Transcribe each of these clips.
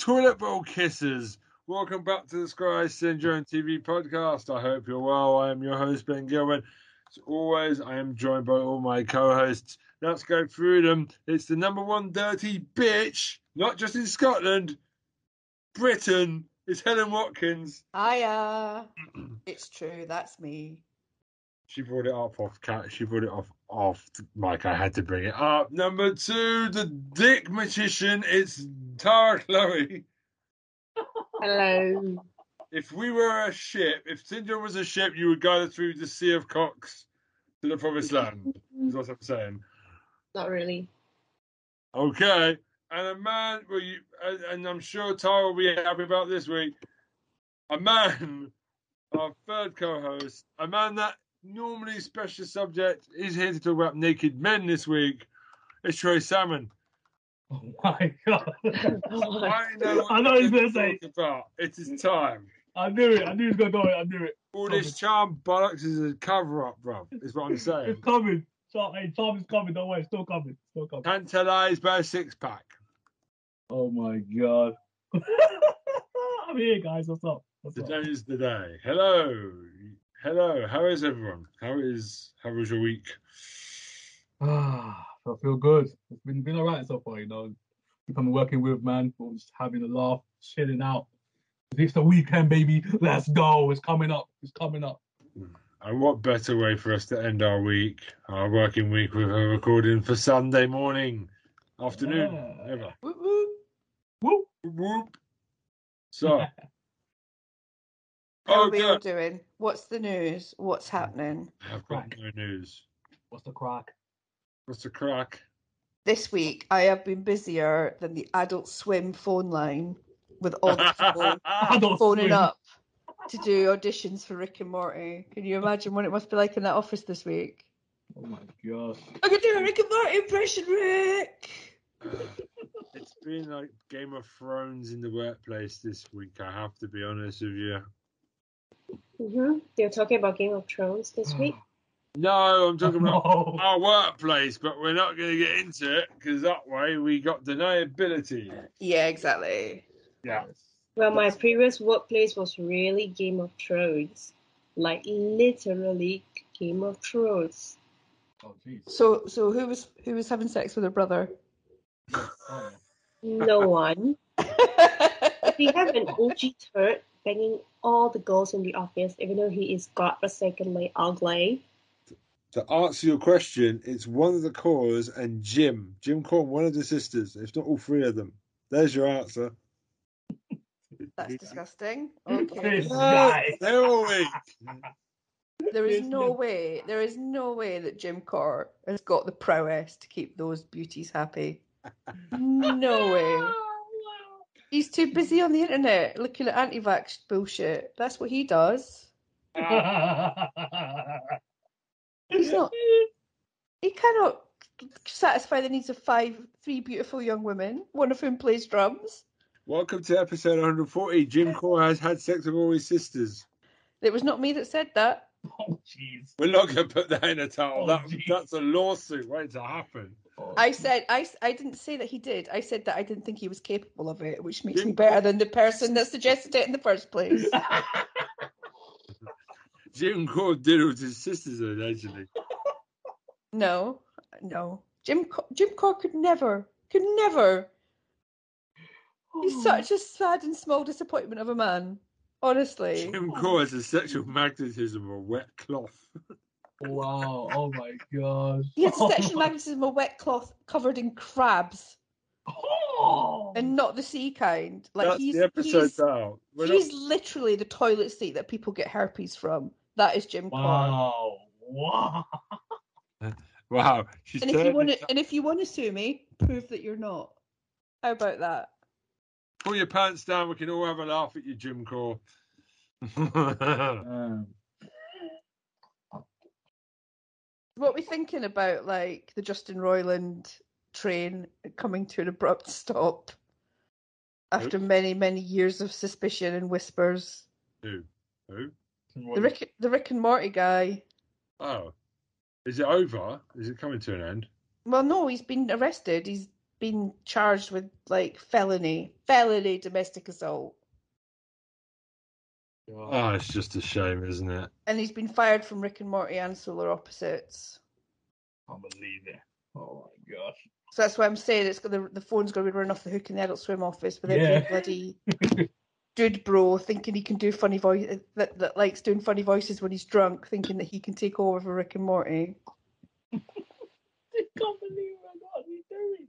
toilet bowl kisses. Welcome back to the Sky Syndrome TV podcast. I hope you're well. I am your host, Ben Gilman. As always, I am joined by all my co hosts. Let's go through them. It's the number one dirty bitch, not just in Scotland, Britain. It's Helen Watkins. Hiya. it's true, that's me. She brought it up off cat. She brought it off off Mike. I had to bring it up. Number two, the dick magician. It's Tara Chloe. Hello. If we were a ship, if Syndrome was a ship, you would guide us through the Sea of Cocks to the Promised Land. is what I'm saying. Not really. Okay. And a man, well, you, and, and I'm sure Tara will be happy about this week. A man, our third co-host, a man that normally special subject is here to talk about naked men this week. It's Troy Salmon. Oh my god! I know, I know he's gonna say. talk about. It is time. I knew it. I knew he was gonna do it. I knew it. All this charm bollocks is a cover up, bro. Is what I'm saying. It's coming. Charm, hey, Charm is coming. Don't worry. It's still coming. It's still coming. Tantalized by a six pack. Oh my god! I'm here, guys. What's up? What's up? Today is the day. Hello. Hello. How is everyone? How is how was your week? Ah, I feel good. It's been been alright so far. You know, people I'm working with, man, we're just having a laugh, chilling out. It's the weekend, baby. Let's go. It's coming up. It's coming up. And what better way for us to end our week, our working week, with a recording for Sunday morning, afternoon, Yeah. ever. Whoop! Whoop, whoop. So, How oh, are we all doing? What's the news? What's happening? I've got no news. What's the crack? What's the crack? This week, I have been busier than the Adult Swim phone line with all the people I phoning swim. up to do auditions for Rick and Morty. Can you imagine what it must be like in that office this week? Oh my gosh. I can do a Rick and Morty impression, Rick. it's been like Game of Thrones in the workplace this week. I have to be honest with you. Hmm You're talking about Game of Thrones this week. No, I'm talking about No. our workplace, but we're not going to get into it because that way we got deniability. Yeah, exactly. Yeah. Well, my previous workplace was really Game of Thrones, like literally Game of Thrones. Oh jeez. So, so who was who was having sex with her brother? No one. We have an OG turd banging all the girls in the office, even though he is godforsakenly ugly. To answer your question, it's one of the Corrs and Jim. Jim Corr, one of the sisters, if not all three of them. There's your answer. That's disgusting. Okay. This. They're all weak. There is no way, there is no way that Jim Corr has got the prowess to keep those beauties happy. No way. He's too busy on the internet looking at anti-vax bullshit. That's what he does. He's not. He cannot satisfy the needs of five, three beautiful young women, one of whom plays drums. Welcome to episode 140. Jim Corr has had sex with all his sisters. It was not me that said that. Oh jeez. We're not going to put that in a title. Oh, that, that's a lawsuit waiting to happen. Oh, I said I, I didn't say that he did. I said that I didn't think he was capable of it, which makes me better than the person that suggested it in the first place. Jim Corr did it with his sisters, allegedly. No, no. Jim Co- Jim Corr could never, could never. He's such a sad and small disappointment of a man. Honestly. Jim Corr has a sexual magnetism of a wet cloth. Wow. Oh my gosh. He had Oh sexual my- magnetism, a wet cloth covered in crabs, Oh. and not the sea kind. Like That's he's the episode's he's, out. We're not- literally the toilet seat that people get herpes from. That is Jim Corr. Wow. Wow. Wow. She's And if you want to, and if you want to sue me, prove that you're not. How about that? Pull your pants down. We can all have a laugh at you, Jim Corr. Um, What are we thinking about, like the Justin Roiland train coming to an abrupt stop after many, many years of suspicion and whispers? Who? Who? The Rick, the Rick and Morty guy. Oh. Is it over? Is it coming to an end? Well, no, he's been arrested. He's been charged with like felony, felony domestic assault, Oh, it's just a shame, isn't it? and he's been fired from Rick and Morty and Solar Opposites. can't believe it. Oh my gosh. So that's why I'm saying it's got the the phone's going to be run off the hook in the Adult Swim office with every Yeah. bloody dude bro thinking he can do funny voice uh, that, that likes doing funny voices when he's drunk, thinking that he can take over for Rick and Morty. I can't believe what he's doing.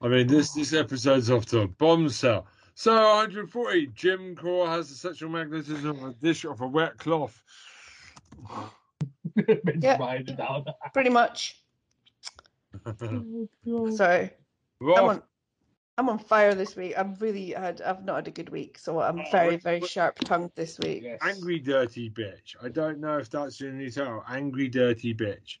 I mean, this this episode's off to a bombshell. So 140, Jim Corr has the sexual magnetism of a dish of a wet cloth. Yeah. writing it down. Pretty much. God. So I'm on, I'm on fire this week. I'm really had I've not had a good week, so I'm Oh, very very sharp tongued this week. Yes. angry dirty bitch. I don't know if that's in the title. Angry dirty bitch.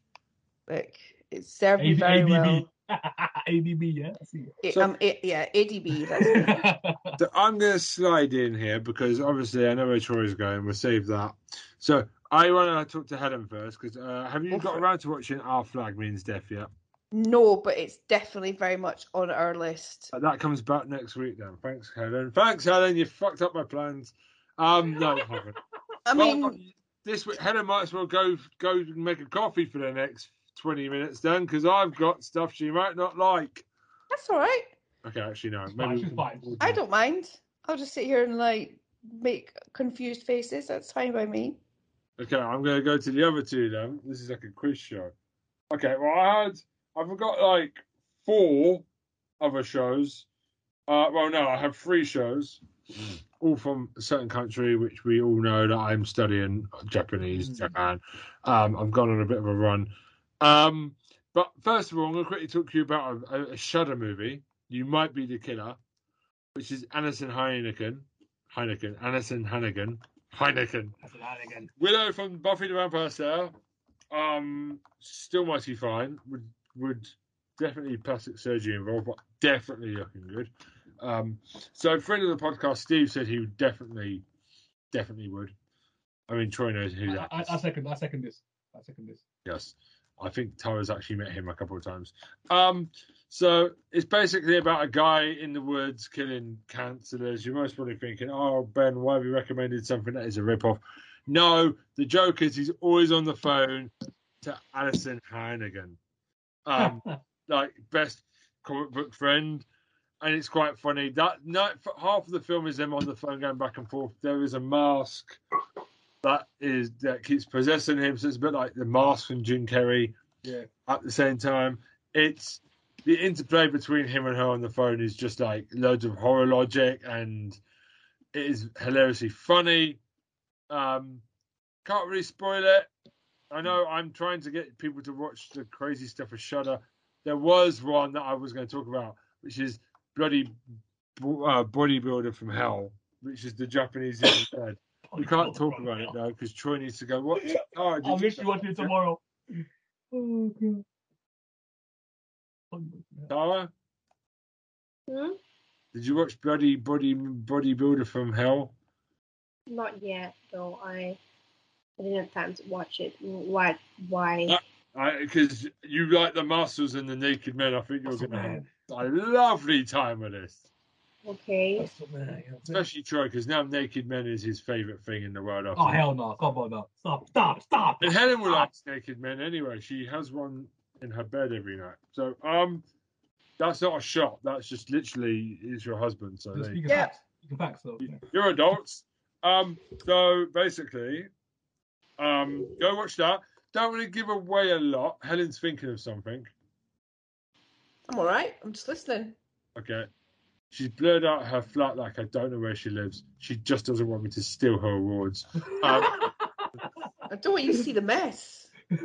Like it's served me very ADB. well. ADB, yeah. I see. It, So- um, it, yeah, ADB. That's me. So I'm going to slide in here because obviously I know where Troy's going. We'll save that. So I want to talk to Helen first because uh, have you got around to watching Our Flag Means Death yet? no, but it's definitely very much on our list. Uh, That comes back next week then. Thanks, Helen. Thanks, Helen. You fucked up my plans. Um, no, I haven't. I Well, mean, this week, Helen might as well go go and make a coffee for the next 20 minutes then because I've got stuff she might not like. that's all right. Okay, actually, no. She's fine, she's we'll- fine. I do- don't mind. I'll just sit here and like make confused faces. That's fine by me. Okay, I'm going to go to the other two then. This is like a quiz show. Okay, well, I had, I've got like four other shows. Uh, well, no, I have three shows, all from a certain country, which we all know that I'm studying Japanese, Mm. Japan. Um, I've gone on a bit of a run. Um, but first of all, I'm going to quickly talk to you about a, a Shudder movie. You might be the killer, which is Anderson Heineken. Heineken. Anderson Hannigan. Heineken. Again. Willow from Buffy the Vampire Slayer. Um, still mighty fine. Would would definitely plastic surgery involved, but definitely looking good. Um, so friend of the podcast, Steve said he would definitely, definitely would. I mean, Troy knows who I, that I, is. I second. I second this. I second this. Yes, I think Tara's actually met him a couple of times. Um, so it's basically about a guy in the woods killing councillors. You're most probably thinking, "Oh, Ben, why have you recommended something that is a rip-off?" No, the joke is he's always on the phone to Alison Hannigan, um, like best comic book friend, and it's quite funny. That night, half of the film is them on the phone going back and forth. There is a mask that is that keeps possessing him, so it's a bit like the mask from Jim Carrey yeah. at the same time. It's the interplay between him and her on the phone is just like loads of horror logic and it is hilariously funny. Um, can't really spoil it. I know I'm trying to get people to watch the crazy stuff of Shudder. There was one that I was going to talk about, which is bloody uh, bodybuilder from hell, which is the Japanese Evil Dead. We can't talk about it though because Troy needs to go watch. Oh, did I'll you- miss you watching it tomorrow. Oh god. Tara? Hmm? Did you watch Bloody Body Bodybuilder from Hell? Not yet, though. I, I didn't have time to watch it. What? Why? Because you like the muscles and the naked men. I think you're going to have a lovely time with this. Okay. That's the man. yeah. Especially Troy, because now naked men is his favourite thing in the world. Oh hell no! Come on now! Stop! Stop! Stop! And Helen will Stop. like naked men anyway. She has one in her bed every night. So, um, that's not a shot. That's just literally is your husband. So Just there speaking Yeah. facts. Speaking though. Yeah. you're adults. Um, so basically, um, go watch that. Don't really give away a lot. Helen's thinking of something. I'm all right. I'm just listening. Okay. She's blurred out her flat like I don't know where she lives. She just doesn't want me to steal her awards. Um, I don't want you to see the mess. was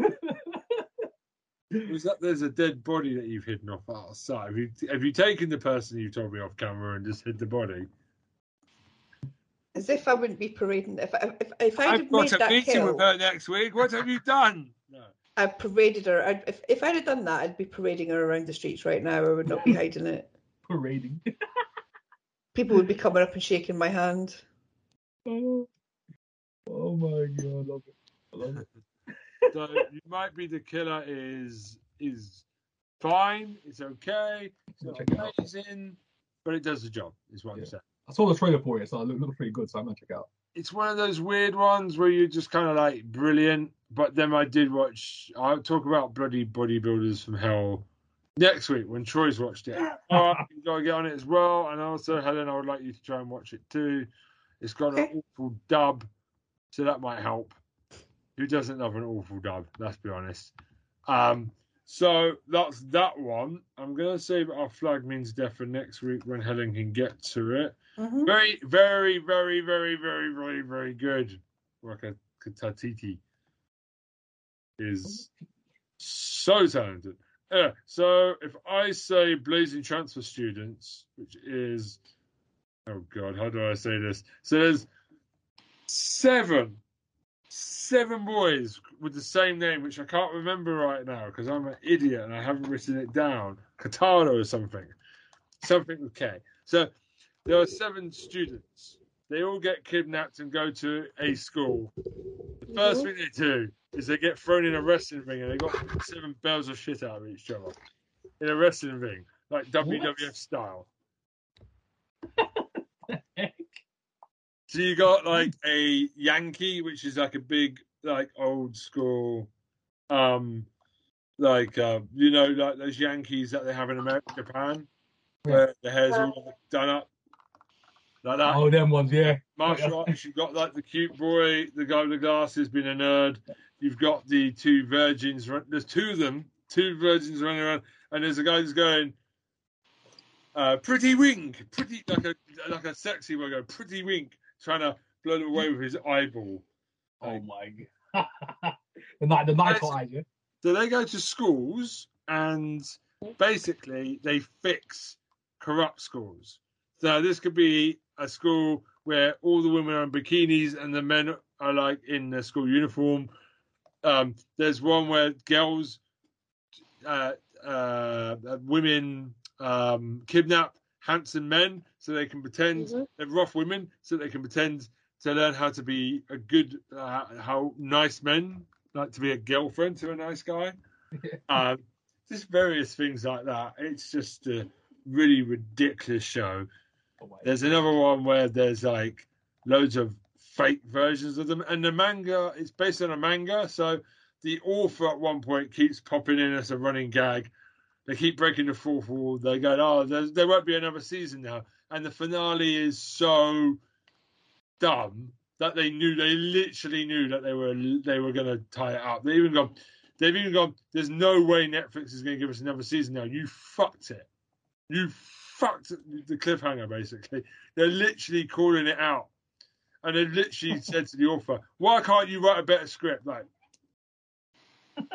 that there's a dead body that you've hidden off outside? Have you have you taken the person you told me off camera and just hid the body? As if I wouldn't be parading. If I, if, if I'd I've have made got a that meeting hill, with her next week. What have you done? No. I paraded her. I'd, if if I'd have done that, I'd be parading her around the streets right now. I would not be hiding it. Parading. People would be coming up and shaking my hand. oh, oh my god! I love it. I love it. So you might be the killer is is fine. It's okay. It's not it amazing, but it does the job. Is what I'm saying. I saw the trailer for it, so it looked, looked pretty good. So I'm gonna check it out. It's one of those weird ones where you're just kind of like brilliant, but then I did watch. I'll talk about bloody bodybuilders from hell next week when Troy's watched it. Oh, you gotta get on it as well. And also, Helen, I would like you to try and watch it too. It's got Okay. an awful dub, so that might help. Who doesn't love an awful dub? Let's be honest. Um, so that's that one. I'm gonna save our flag means death for next week when Helen can get to it. Mhm. Very, very, very, very, very, very, very good. Waka Katatiti is so talented. Yeah, so if I say Blazing Transfer Students, which is oh god, how do I say this? So there's seven seven boys with the same name, which I can't remember right now because I'm an idiot and I haven't written it down. Katara or something. Something with K. So there are seven students. They all get kidnapped and go to a school. The first thing they do is they get thrown in a wrestling ring and they got seven bells of shit out of each other. In a wrestling ring, like WWF style. So you got like a Yankee, which is like a big, like old school, um, like uh, you know, like those Yankees that they have in America, Japan, where the hair's all done up, like that. Oh, them ones, yeah. Martial arts, you've got like the cute boy, the guy with the glasses being a nerd. You've got the two virgins. There's two of them, two virgins running around, and there's a guy who's going, uh, "Pretty wink, pretty like a like a sexy one, go pretty wink," trying to blow it away with his eyeball. Oh my god. the night, the night eyes, yeah. So they go to schools and basically they fix corrupt schools. So this could be a school where all the women are in bikinis and the men are like in their school uniform. Um, there's one where girls, uh, uh, women um, kidnap handsome men so they can pretend Mhm. they're rough women so they can pretend to learn how to be a good, uh, how nice men like to be a girlfriend to a nice guy. um, just various things like that. It's just a really ridiculous show. There's another one where there's like loads of fake versions of them, and the manga it's based on a manga, so the author at one point keeps popping in as a running gag. They keep breaking the fourth wall. They go, "Oh, there won't be another season now," and the finale is so dumb that they knew they literally knew that they were they were going to tie it up. They even gone, they've even gone. There's no way Netflix is going to give us another season now. You fucked it. You fucked the cliffhanger. Basically, they're literally calling it out, and they literally said to the author, "Why can't you write a better script?" Like.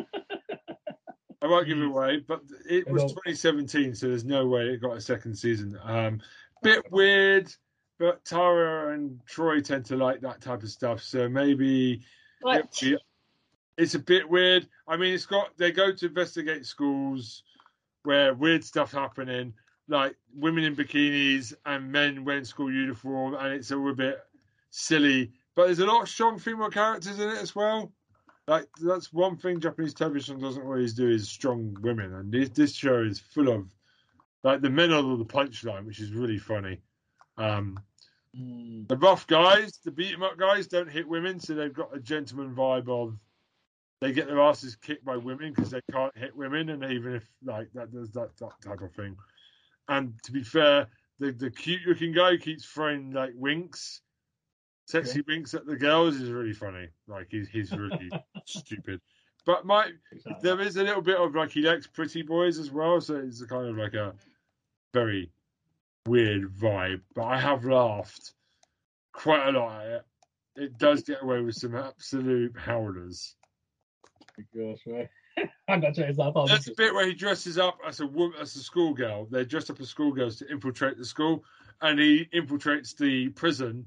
I won't give it away, but it was 2017, so there's no way it got a second season. Um, bit weird, but Tara and Troy tend to like that type of stuff, so maybe it- it's a bit weird. I mean, it's got they go to investigate schools where weird stuff happening, like women in bikinis and men wearing school uniform, and it's all a bit silly. But there's a lot of strong female characters in it as well. Like that's one thing Japanese television doesn't always do is strong women, and this this show is full of like the men are the punchline, which is really funny. Um, Mm. the rough guys, the beat 'em up guys, don't hit women, so they've got a gentleman vibe of they get their asses kicked by women because they can't hit women, and even if like that does that, that type of thing. And to be fair, the the cute looking guy keeps throwing like winks, sexy winks at the girls is really funny. Like he's he's really stupid. But my there is a little bit of like he likes pretty boys as well, so it's a kind of like a very weird vibe. But I have laughed quite a lot at it. It does get away with some absolute howlers. Gosh, right. I got to check this out. Oh, There's a bit where he dresses up as a woman, as a schoolgirl. They're dressed up as schoolgirls to infiltrate the school, and he infiltrates the prison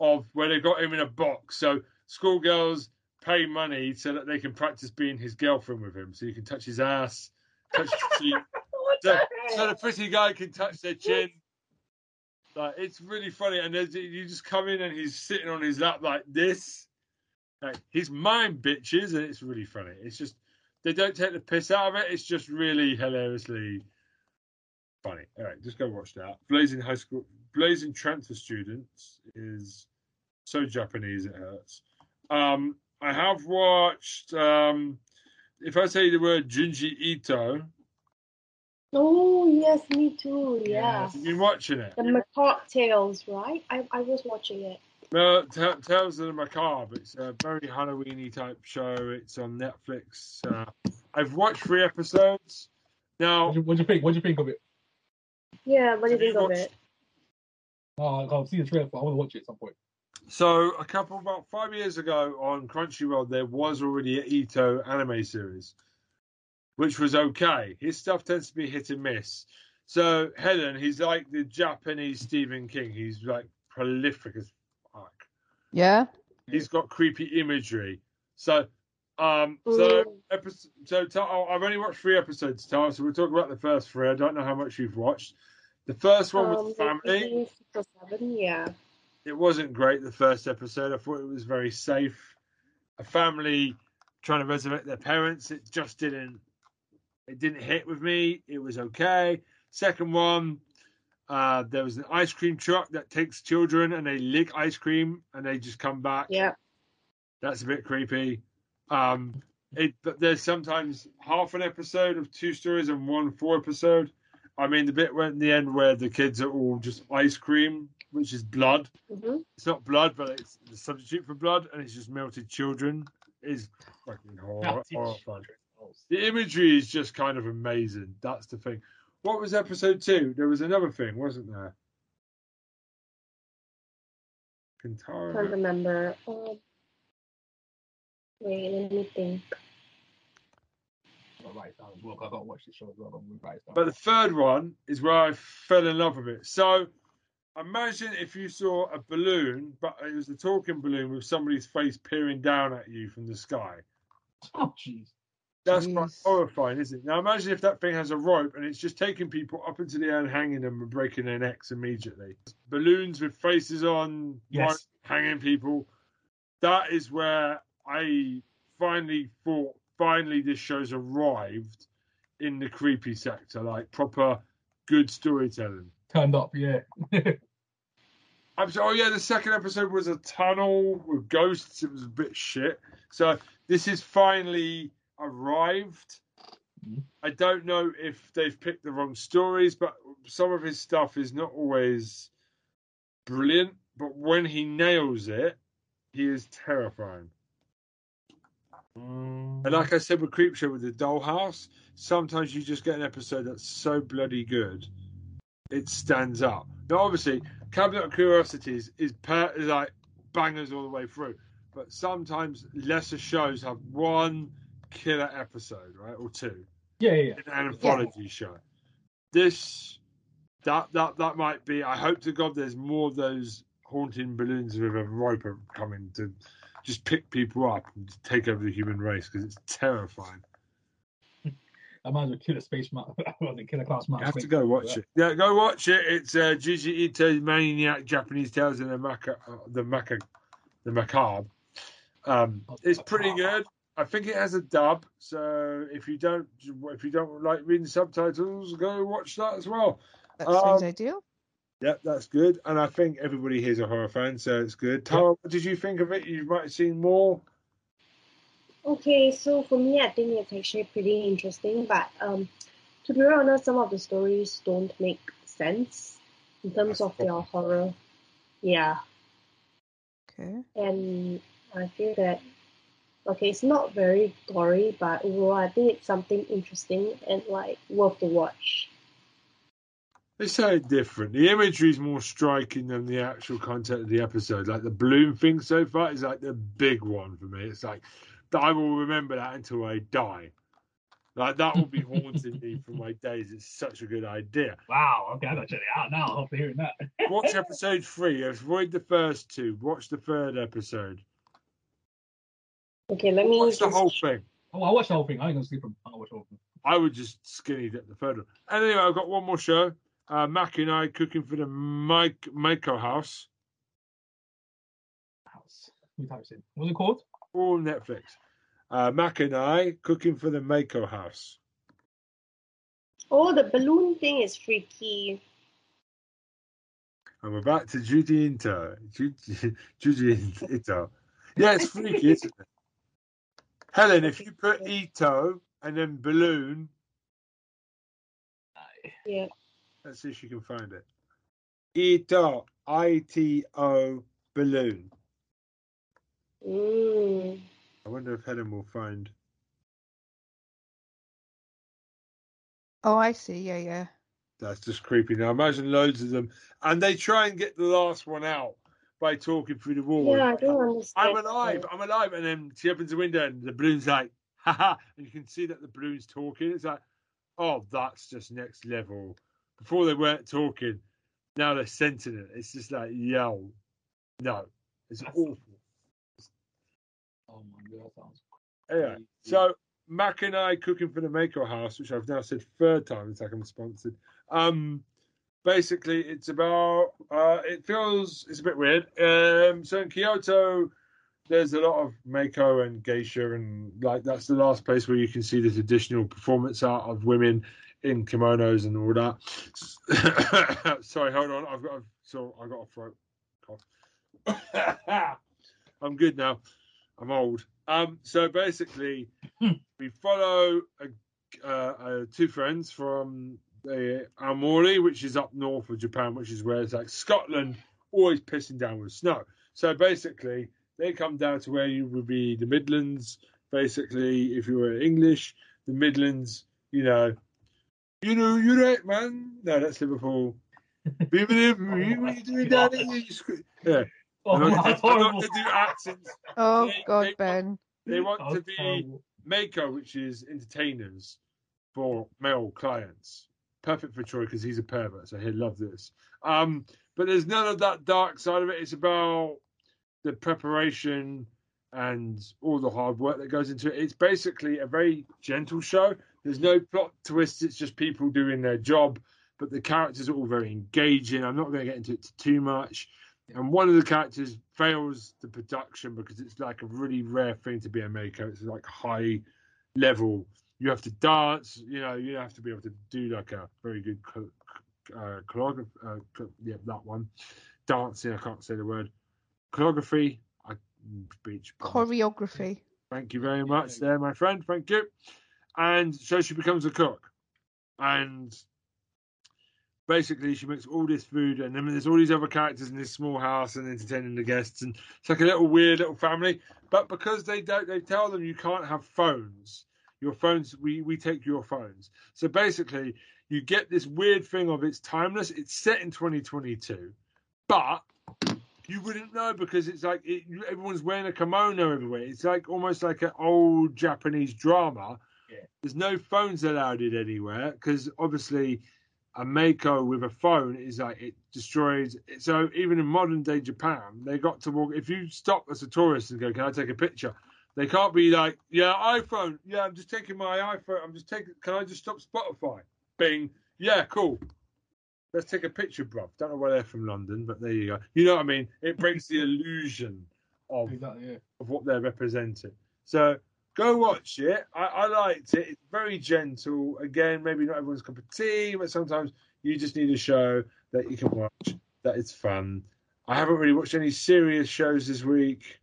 of where they got him in a box. So schoolgirls pay money so that they can practice being his girlfriend with him. So you can touch his ass, touch his cheek. So, the so the pretty guy can touch their chin. Like it's really funny, and there's, you just come in and he's sitting on his lap like this. Like he's mine, bitches, and it's really funny. It's just they don't take the piss out of it. It's just really hilariously funny. All right, just go watch that. Blazing High School, Blazing Transfer Students is so Japanese it hurts. Um, I have watched. Um, if I say the word Junji Ito, Oh yes, me too. Yeah. Yes. you've been watching it. The Macabre Tales, right? I, I was watching it. No, T- Tales of the Macabre. It's a very Halloweeny type show. It's on Netflix. Uh, I've watched three episodes. Now, What do you, you think? What do you think of it? Yeah, what do you think of watched- it? Oh, I've seen the trailer. But I want to watch it at some point. so a couple about five years ago on Crunchyroll, there was already an Ito anime series, which was okay. His stuff tends to be hit and miss. So Helen, he's like the Japanese Stephen King. He's like prolific as fuck. Yeah. He's got creepy imagery. So, um, so episode, so Ta- oh, I've only watched three episodes, Tara. So we'll talk about the first three. I don't know how much you've watched. The first one Um, was family. maybe six or seven, yeah. It wasn't great. The first episode, I thought it was very safe. A family trying to resurrect their parents. It just didn't. It didn't hit with me. It was okay. Second one, uh, there was an ice cream truck that takes children and they lick ice cream and they just come back. Yeah. That's a bit creepy. Um, it but there's sometimes half an episode of two stories and one full episode. I mean, the bit where in the end where the kids are all just ice cream, which is blood. hmm It's not blood, but it's the substitute for blood, and it's just melted children. Is fucking hor- horrifying. The imagery is just kind of amazing. That's the thing. What was episode two? There was another thing, wasn't there? Can't remember. Um, wait, let me think. I'll write it down as well. 'cause I gotta watch the show as well. I'm gonna write it down. But the third one is where I fell in love with it. So imagine if you saw a balloon, but it was a talking balloon with somebody's face peering down at you from the sky. oh jeez. That's quite horrifying, isn't it? Now imagine if that thing has a rope and it's just taking people up into the air and hanging them and breaking their necks immediately. Balloons with faces on, Yes. hanging people. That is where I finally thought, finally this show's arrived in the creepy sector, like proper good storytelling. Turned up, yeah. I'm so, oh yeah, the second episode was a tunnel with ghosts. It was a bit shit. So this is finally arrived. Mhm. I don't know if they've picked the wrong stories, but some of his stuff is not always brilliant. But when he nails it, he is terrifying. And like I said with Creepshow with the Dollhouse, sometimes you just get an episode that's so bloody good, it stands up. Now, obviously, Cabinet of Curiosities is, per, is like bangers all the way through, but sometimes lesser shows have one killer episode, right, or two, yeah, yeah, yeah. an anthology show. This, that, that, that might be. I hope to God there's more of those haunting balloons with a rope coming to just pick people up and take over the human race because it's terrifying. I might as well kill a space mountain. well, the killer class You mountain. have to go watch it. Yeah, go watch it. It's uh, Junji Ito's Maniac Japanese Tales in the Maca, uh, the Maca, the Macabre. Um, it's pretty good. I think it has a dub, so if you don't if you don't like reading subtitles, go watch that as well. That sounds Um, ideal. Yep, that's good. And I think everybody here's a horror fan, so it's good. Tara, what did you think of it? You might have seen more. Okay, so for me, I think it's actually pretty interesting, but um, to be honest, some of the stories don't make sense in terms of their horror. Yeah, Okay. and I feel that okay, it's not very gory, but overall, I think it's something interesting and like worth the watch. It's so different. The imagery is more striking than the actual content of the episode. Like the balloon thing so far is like the big one for me. It's like I will remember that until I die. Like that will be haunting me for my days. It's such a good idea. Wow, okay, I gotta check it out now after hearing that. Watch episode three. Avoid the first two. Watch the third episode. Okay, let me Watch the whole thing. Oh, I watched the whole thing. I ain't gonna sleep from. I watch the whole thing. I would just skinny dip the third one. Anyway, I've got one more show. Uh, Makanai cooking for the Mike Maiko House, House. Let me in. What's it called? all Netflix. Uh, Makanai cooking for the Maiko House. Oh, the balloon thing is freaky. I'm about to Judy into Judy, Judy Ito. Yeah, it's freaky, isn't it? Helen, if you put Ito and then balloon, Yeah. let's see if she can find it. Ito, I T O balloon. Mm. I wonder if Helen will find. Oh, I see. Yeah, yeah. That's just creepy. Now imagine loads of them, and they try and get the last one out by talking through the wall. Yeah, I don't understand. I'm alive, I'm alive, and then she opens the window and the balloon's like, haha, and you can see that the balloon's talking. It's like, oh, that's just next level. Before they weren't talking, now they're sensing it. It's just like, yo, no, it's That's- awful. Oh my god, that sounds Yeah. crazy. So Makanai cooking for the Maiko House, which I've now said third time it's like I'm sponsored. Um, basically, it's about. Uh, it feels it's a bit weird. Um, so in Kyoto, there's a lot of Maiko and geisha, and like that's the last place where you can see this additional performance art of women in kimonos and all that. Sorry, hold on. I've got. A, so I got a throat cough. I'm good now. I'm old. Um, so basically, we follow a, uh, uh, two friends from the Aomori, which is up north of Japan, which is where it's like Scotland, always pissing down with snow. So basically, they come down to where you would be the Midlands. Basically, if you were English, the Midlands, you know, you know, you're right, man. No, that's Liverpool. People, what are you doing down here? You screw- Yeah, Oh, I'm not, to, I'm not to do accents. Oh They- God, they- Ben. They want That to be horrible. Maiko, which is entertainers for male clients. Perfect for Troy because he's a pervert, so he'll love this. Um, but there's none of that dark side of it. It's about the preparation and all the hard work that goes into it. It's basically a very gentle show. There's no plot twists. It's just people doing their job, but the characters are all very engaging. I'm not going to get into it too much. And one of the characters fails the production because it's like a really rare thing to be a maker. It's like high level. You have to dance. You know, you have to be able to do like a very good cho- uh, choreography. Uh, yeah, that one. Dancing. I can't say the word. Choreography. I speech. Choreography. Thank you very much, there, my friend. Thank you. And so she becomes a cook, and basically she makes all this food, and then there's all these other characters in this small house and entertaining the guests, and it's like a little weird little family. But because they don't, they tell them you can't have phones. Your phones, we we take your phones. So basically, you get this weird thing of it's timeless. It's set in 2022, but you wouldn't know because it's like it, everyone's wearing a kimono everywhere. It's like almost like an old Japanese drama. Yeah. There's no phones allowed in anywhere because obviously a Maiko with a phone is like it destroys. So even in modern day Japan, they got to walk. If you stop as a tourist and go, "Can I take a picture?" They can't be like, "Yeah, iPhone. Yeah, I'm just taking my iPhone. I'm just taking. Can I just stop Spotify?" Bing. Yeah, cool. Let's take a picture, bruv. Don't know where they're from London, but there you go. You know what I mean? It breaks the illusion of, Exactly, yeah. of what they're representing. So go watch it. I, I liked it. It's very gentle. Again, maybe not everyone's cup of tea, but sometimes you just need a show that you can watch that is fun. I haven't really watched any serious shows this week.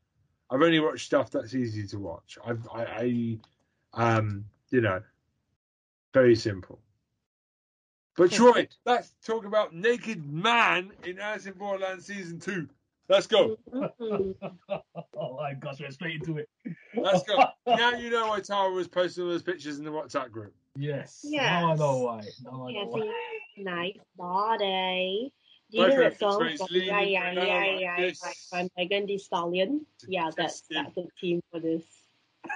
I've only watched stuff that's easy to watch. I've, I, I, um, you know, very simple. But Troy, let's talk about Naked Man in Alice in Borderland season two. Let's go. Oh my gosh, we're straight into it. Let's go. now you know why Tara was posting all those pictures in the WhatsApp group. Yes. Yes. Now I know why. Now I know Yes, why. nice body. Do you know that song? from- Yeah, yeah, I yeah, yeah, like yeah. this. Like by Megan Thee Stallion. Yeah, that's that's the theme for this.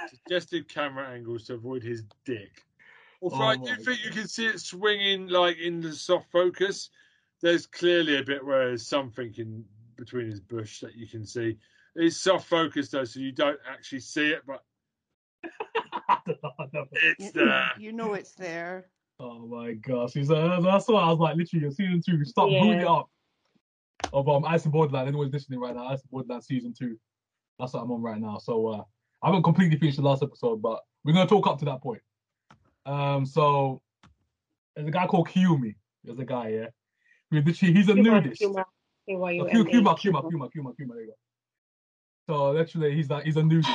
Suggested camera angles to avoid his dick. Although Oh I do my think you can see it swinging like in the soft focus. There's clearly a bit where there's something in between his bush that you can see. It's soft focus though, so you don't actually see it, but I don't know. it's there. You know it's there. Oh my gosh. He's, uh, that's why I was like, literally, season two, stop Yeah. booting it up. Of um, Ice and Borderland. Anyone's listening right now, Ice and Borderland season two. That's what I'm on right now. So uh, I haven't completely finished the last episode, but we're going to talk up to that point. Um, so There's a guy called Kiyomi. There's a guy, yeah. Who literally, he's a Kuma, nudist. Kuma, Oh, Kuma, Kuma, Kuma, Kuma. Kuma, Kuma, Kuma, there you go. So literally, he's like he's a nudist.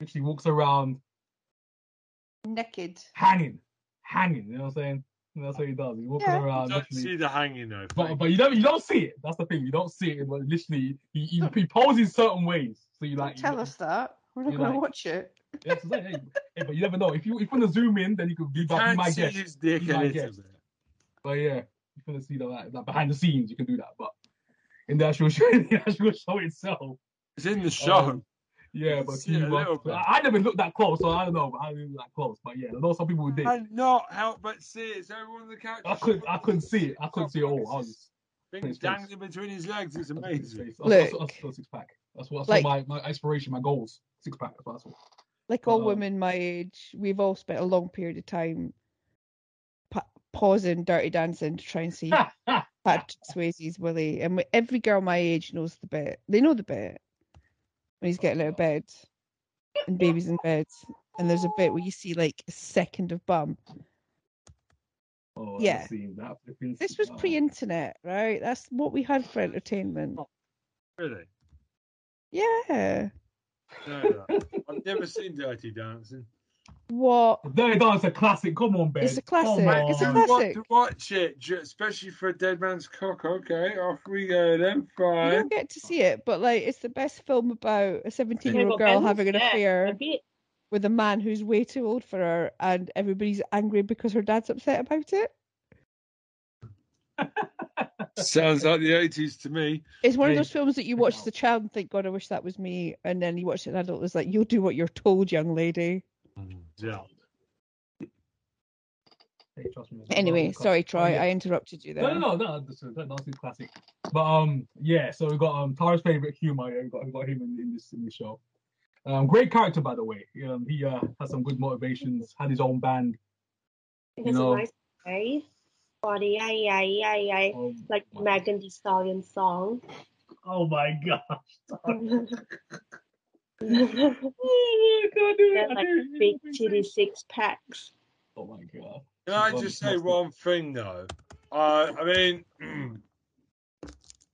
Literally walks around Naked. hanging, hanging. You know what I'm saying? And that's what he does. He's walking Yeah. around. don't literally, see the hanging though. But but you don't you don't see it. That's the thing. You don't see it. But literally, he, he, he poses certain ways. So you like Don't tell you, us that. We're not going to like- watch it. Yeah, so hey, hey, but you never know. If you if you want to zoom in, then you could be, you you can't might see guess. his dick You might guess. But yeah, if you want to see the like, like behind the scenes, you can do that. But in the actual show, in the actual show itself, It's in the show. Um, yeah. But see a Cuba- little bit. I, I never looked that close, so I don't know. But I didn't look that close. But yeah, I know some people who did. I not help but see it. It's over on the couch. I couldn't I couldn't see it. I couldn't see it all. I was just Things dangling between his legs. It's amazing. That's, that's, Look. that's, that's six pack. That's what that's Like- my, my aspiration, my goals. Six pack. That's what Like all Um, women my age, we've all spent a long period of time pa- pausing Dirty Dancing to try and see Patrick Swayze's Willie. And every girl my age knows the bit. They know the bit when he's getting out of bed and baby's in bed. And there's a bit where you see like a second of bum. Oh, Yeah. that This was. Oh. pre-internet, right? That's what we had for entertainment. Oh, really? Yeah. No, no. I've never seen Dirty Dancing. What? Dirty Dance a classic. Come on, Ben. It's a Come classic. It's a on. classic. Want to watch it, especially for a dead man's cock. Okay, off we go then. You don't get to see it, but like it's the best film about a 17 year Yeah, old but girl having an was affair with a man who's way too old for her, and everybody's angry because her dad's upset about it. Sounds like the eighties to me. It's one of those films that you watch as a child and think, God, I wish that was me. And then you watch it as an adult, it's like, you'll do what you're told, young lady. Mm. Yeah. Hey, trust me, it's a Anyway, classic. sorry, Oh, Troy, yeah. I interrupted you there. No, no, no, no. This is that's a classic. But um, yeah. So we've got um Tara's favorite humor. Yeah, we got we got him in, in this in this show. Um, great character by the way. Um, he uh has some good motivations. Had his own band. It You has know- a nice voice. Body, ay, ay, ay, ay. Um, Like Megan Thee Stallion song. oh my gosh. They're oh my god, dude. I like didn't- big titty six packs. Oh my god. Can I just say one thing though? Uh, I mean,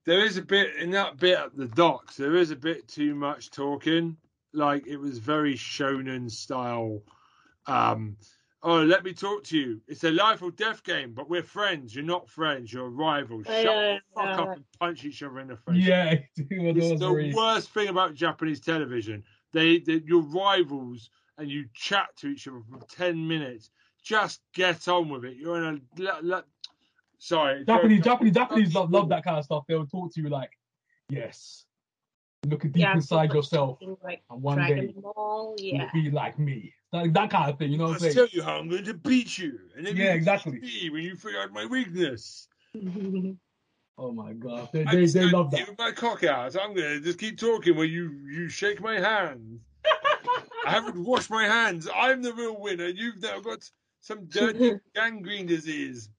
there is a bit in that bit at the docks. There is a bit too much talking. Like it was very shonen style. Um, oh, let me talk to you. It's a life or death game, but we're friends. You're not friends. You're rivals. Shut yeah, the fuck yeah. up and punch each other in the face. Yeah, dude, It's the very- worst thing about Japanese television. They, they you're rivals and you chat to each other for ten minutes. Just get on with it. You're in a le- le- sorry. Japanese, Joe- Japanese, Japanese love, love that kind of stuff. They'll talk to you like, yes, look deep Yeah, inside yourself, Like and one Dragon day Ball, yeah. you'll be like me. That, that kind of thing, you know what I'm I'll saying? tell you how I'm going to beat you. And then Yeah, you exactly. beat me when you figure out my weakness. Oh my god, they, I they, just they don't love give that. my cock out. I'm going to just keep talking while you you shake my hand. I haven't washed my hands. I'm the real winner. You've now got some dirty gangrene disease.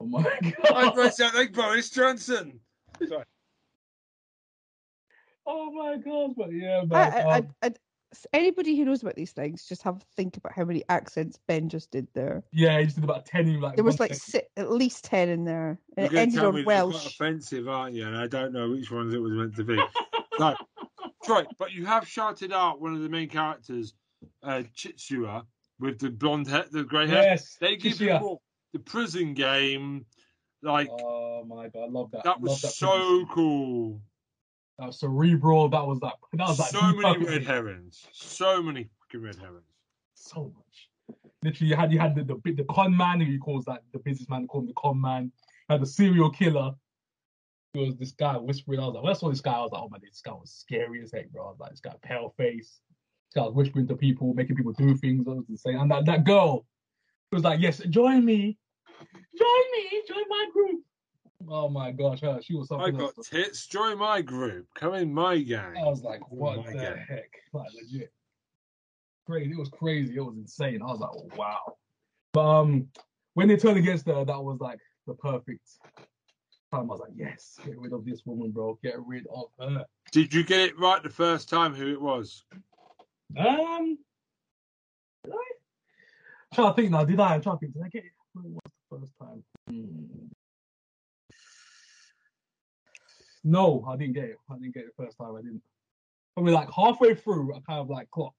Oh my god! I god. might sound like Boris Johnson. Sorry. Oh my god, but yeah, I. I, um, I, I, anybody who knows about these things, just have a think about how many accents Ben just did there. yeah, he just did about ten in like. There was like second. si- at least 10 in there. And You're it ended tell on they're quite Welsh. offensive, aren't you? And I don't know which ones it was meant to be. no, right. But you have shouted out one of the main characters, uh, Chitsua, with the blonde hair, the grey hair. Yes, They give Chishiya. him more. The prison game, like Oh my god, I love that. that was that so cool. That was cerebral. That was like that was like So many fucking- red herrings. So many fucking red herrings. so much. Literally, you had you had the the, the con man who he calls that the businessman called him the con man. You had the serial killer. It was this guy whispering. I was like, when I saw this guy, I was like, oh man, this guy was scary as heck, bro. I was like, this guy pale face. This guy was whispering to people, making people do things. I was insane. And that, that girl was like, yes, join me, join me, join my group. Oh my gosh, her, she was something. I got else. tits. Join my group. Come in my gang. I was like, what the God. heck? Like legit. Crazy. It was crazy. It was insane. I was like, oh, wow. But um when they turned against her, that was like the perfect time. I was like, yes, get rid of this woman, bro. Get rid of her. Did you get it right the first time? Who it was? Um did I? I'm trying to think now, did I? I'm trying to think, did I get it? Who was the First time. Hmm. No, I didn't get it. I didn't get it the first time. I didn't. Probably like halfway through, I kind of like clocked.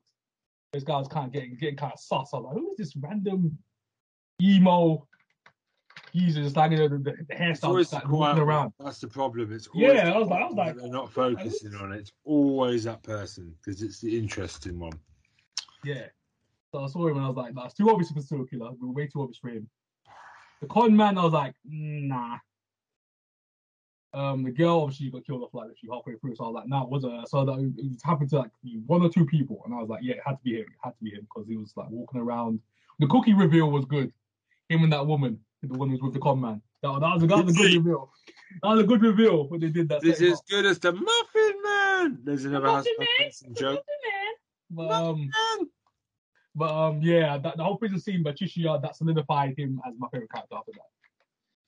This guy was kind of getting getting kind of sus. I was like, who is this random emo geezer just like you know, the, the, hairstyle just like walking around? That's the problem. It's Yeah, I was like- I was like- they're not focusing on it. It's always that person because it's the interesting one. Yeah. So I saw him and I was like, that's too obvious for serial killer. We're way too obvious for him. The con man, I was like, nah. Um, the girl obviously got killed off like literally halfway through, so I was like, nah, it wasn't. So that it was happened to like one or two people, and I was like, yeah, it had to be him. It had to be him because he was like walking around. The cookie reveal was good. Him and that woman, the one who was with the con man. That, that was a, that was a good reveal. That was a good reveal when they did that. This setting is up. good as the Muffin Man. There's another house Muffin Man? person joke. But, um, Man. But um, yeah, that, the whole prison scene by Chishiya that solidified him as my favorite character after that.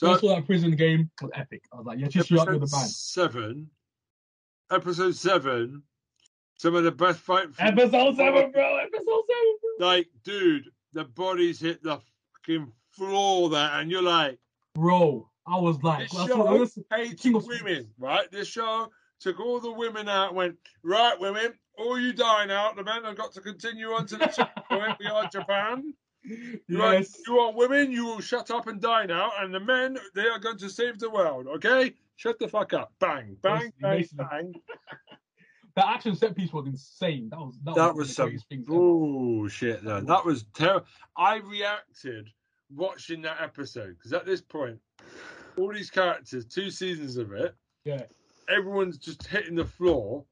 So I saw that prison game was epic. I was like, yeah, just you're episode the band. seven. Episode seven. Some of the best fight. Episode seven, bro. Episode seven, bro. Like, dude, the bodies hit the fucking floor there, and you're like, Bro, I was like, this I show saw this. hates women, right? This show took all the women out, went, right, women, all you die now. The men have got to continue on to the checkpoint. We are Japan. You, want, you want women, you will shut up and die now. And the men, they are going to save the world, okay? Shut the fuck up. Bang, bang, bang, bang. The action set piece was insane. That was that, That was the some greatest things ever. bullshit, though. That was terrible. I reacted watching that episode because at this point, all these characters, two seasons of it, Yeah. everyone's just hitting the floor.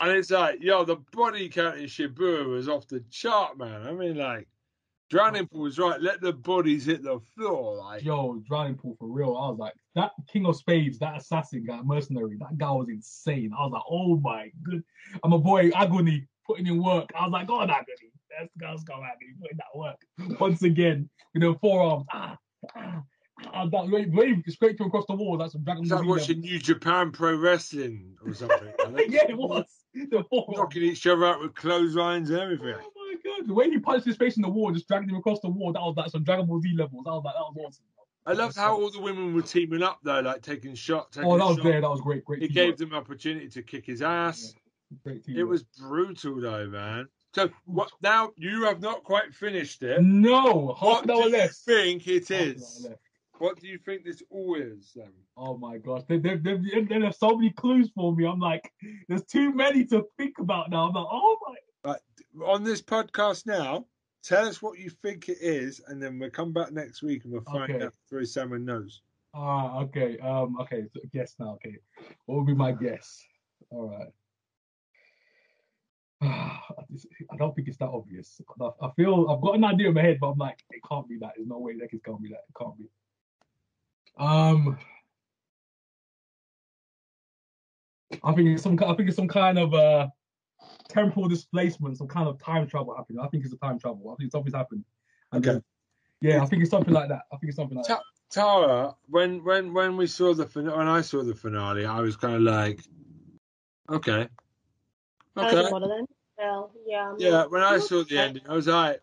And it's like, yo, the body count in Shibuya was off the chart, man. I mean, like, Drowning Pool was right. Let the bodies hit the floor. Like, Yo, drowning pool for real. I was like, that King of Spades, that assassin guy, mercenary, that guy was insane. I was like, oh my good. I'm a boy Aguni putting in work. I was like, God, Aguni. Let's go, let's go, Aguni. Putting that work. Once again, with the forearms. Ah, ah, ah, that wave, wave straight to across the wall. That's some Dragon Ball like watching. New Japan Pro Wrestling or something. Yeah, it was. Knocking each other out with clotheslines and everything. God. The way he punched his face in the wall, just dragged him across the wall, that was like some Dragon Ball Z levels. That was like, that was awesome. I loved how all the women were teaming up, though, like taking shots. Taking Oh, that was shots. there. That was great. Great. It gave them an opportunity to kick his ass. Great It was brutal, though, man. So what? Now you have not quite finished it. No, half What an hour left. think it Half is? What do you think this all is? Then? Oh my gosh, there, there, there, there are so many clues for me. I'm like, there's too many to think about now. I'm like, oh my. On this podcast now, tell us what you think it is, and then we'll come back next week and we'll find Okay. out through Salmon knows. Ah, okay. Um, okay. So guess now. Okay, what would be my guess? All right. I don't think it's that obvious. I I feel I've got an idea in my head, but I'm like, it can't be that. There's no way that it's gonna be that. It can't be. Um, I think it's some. I think it's some kind of uh temporal displacement, some kind of time travel happening. I think it's a time travel. I think something's happened. And Okay. then- yeah, I think it's something like that. I think it's something like that. Tara, when when when we saw the fin- when I saw the finale, I was kind of like, okay, I like okay, the Well, yeah. I'm yeah. When I saw the ending, I was like,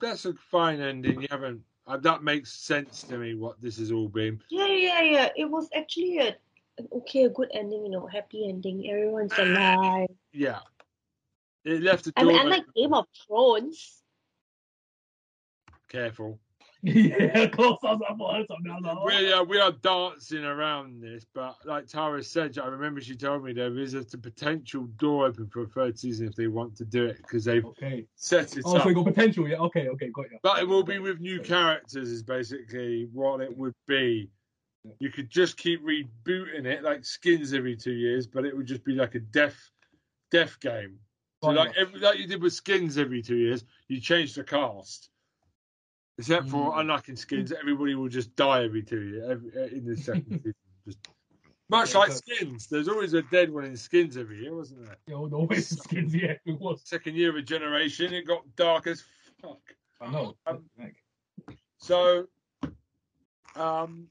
that's a fine ending. You haven't. Uh, that makes sense to me. What this has all been. Yeah, yeah, yeah. It was actually a okay, a good ending. You know, happy ending. Everyone's alive. Yeah. It left the I door mean, unlike open. Game of Thrones. careful. yeah, close. I was like, I heard. I was like, oh. We are we are dancing around this, but like Tara said, I remember she told me there is a potential door open for a third season if they want to do it because they've Okay. set it Oh, up. so you got potential, yeah. Okay, okay, got you. But it will be with new characters, is basically what it would be. You could just keep rebooting it like skins every two years, but it would just be like a death death game. So like ya. every, like you did with skins every two years, you change the cast. Except for Mm. unlocking skins, everybody will just die every two years every, uh, in the second season. Just much Yeah, like so- skins. There's always a dead one in skins every year, wasn't there? Yeah, the always the skins, yeah, it was. Second year of a generation, it got dark as fuck. I know. Um, So, um,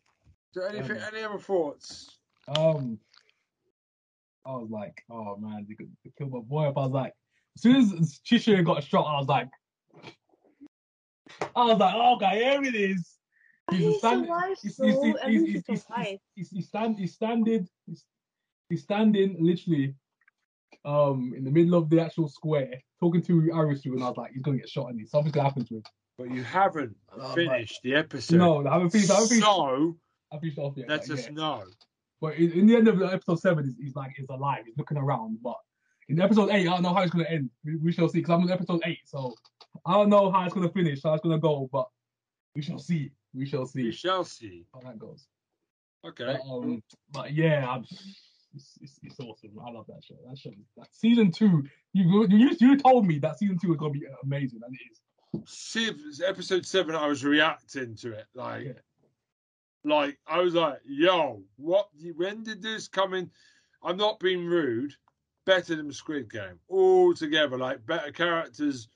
so anything, Um, any other thoughts? um, I was like, oh man, they could kill my boy up. I was like, as soon as Chishiya got shot, I was like, I was like, oh, okay, here it is. But He's he stand- survived, he's, so he's, he's, at he's, he's, he's, he's, he's, stand, he's standing, he's, he's standing literally um in the middle of the actual square talking to Arisu, and I was like, he's gonna get shot and something's gonna happen to him. But you haven't Uh, finished the episode. No, I haven't finished. I haven't finished. so I finished off yet. let like, us yeah. know. But in, in the end of the episode seven, he's, he's like he's alive. He's looking around. But in episode eight, I don't know how it's gonna end. We, we shall see. Because I'm in episode eight, so I don't know how it's gonna finish, how it's gonna go. But we shall see. We shall see. We shall see. how that goes. Okay. But, um, but yeah, I'm, it's, it's, it's awesome. I love that show. That show, that season two. You you you told me that season two was gonna be amazing, and it is. See, episode seven, I was reacting to it like, Yeah. Like I was like, "Yo, what? When did this come in?" I'm not being rude. Better than Squid Game altogether. Like better characters.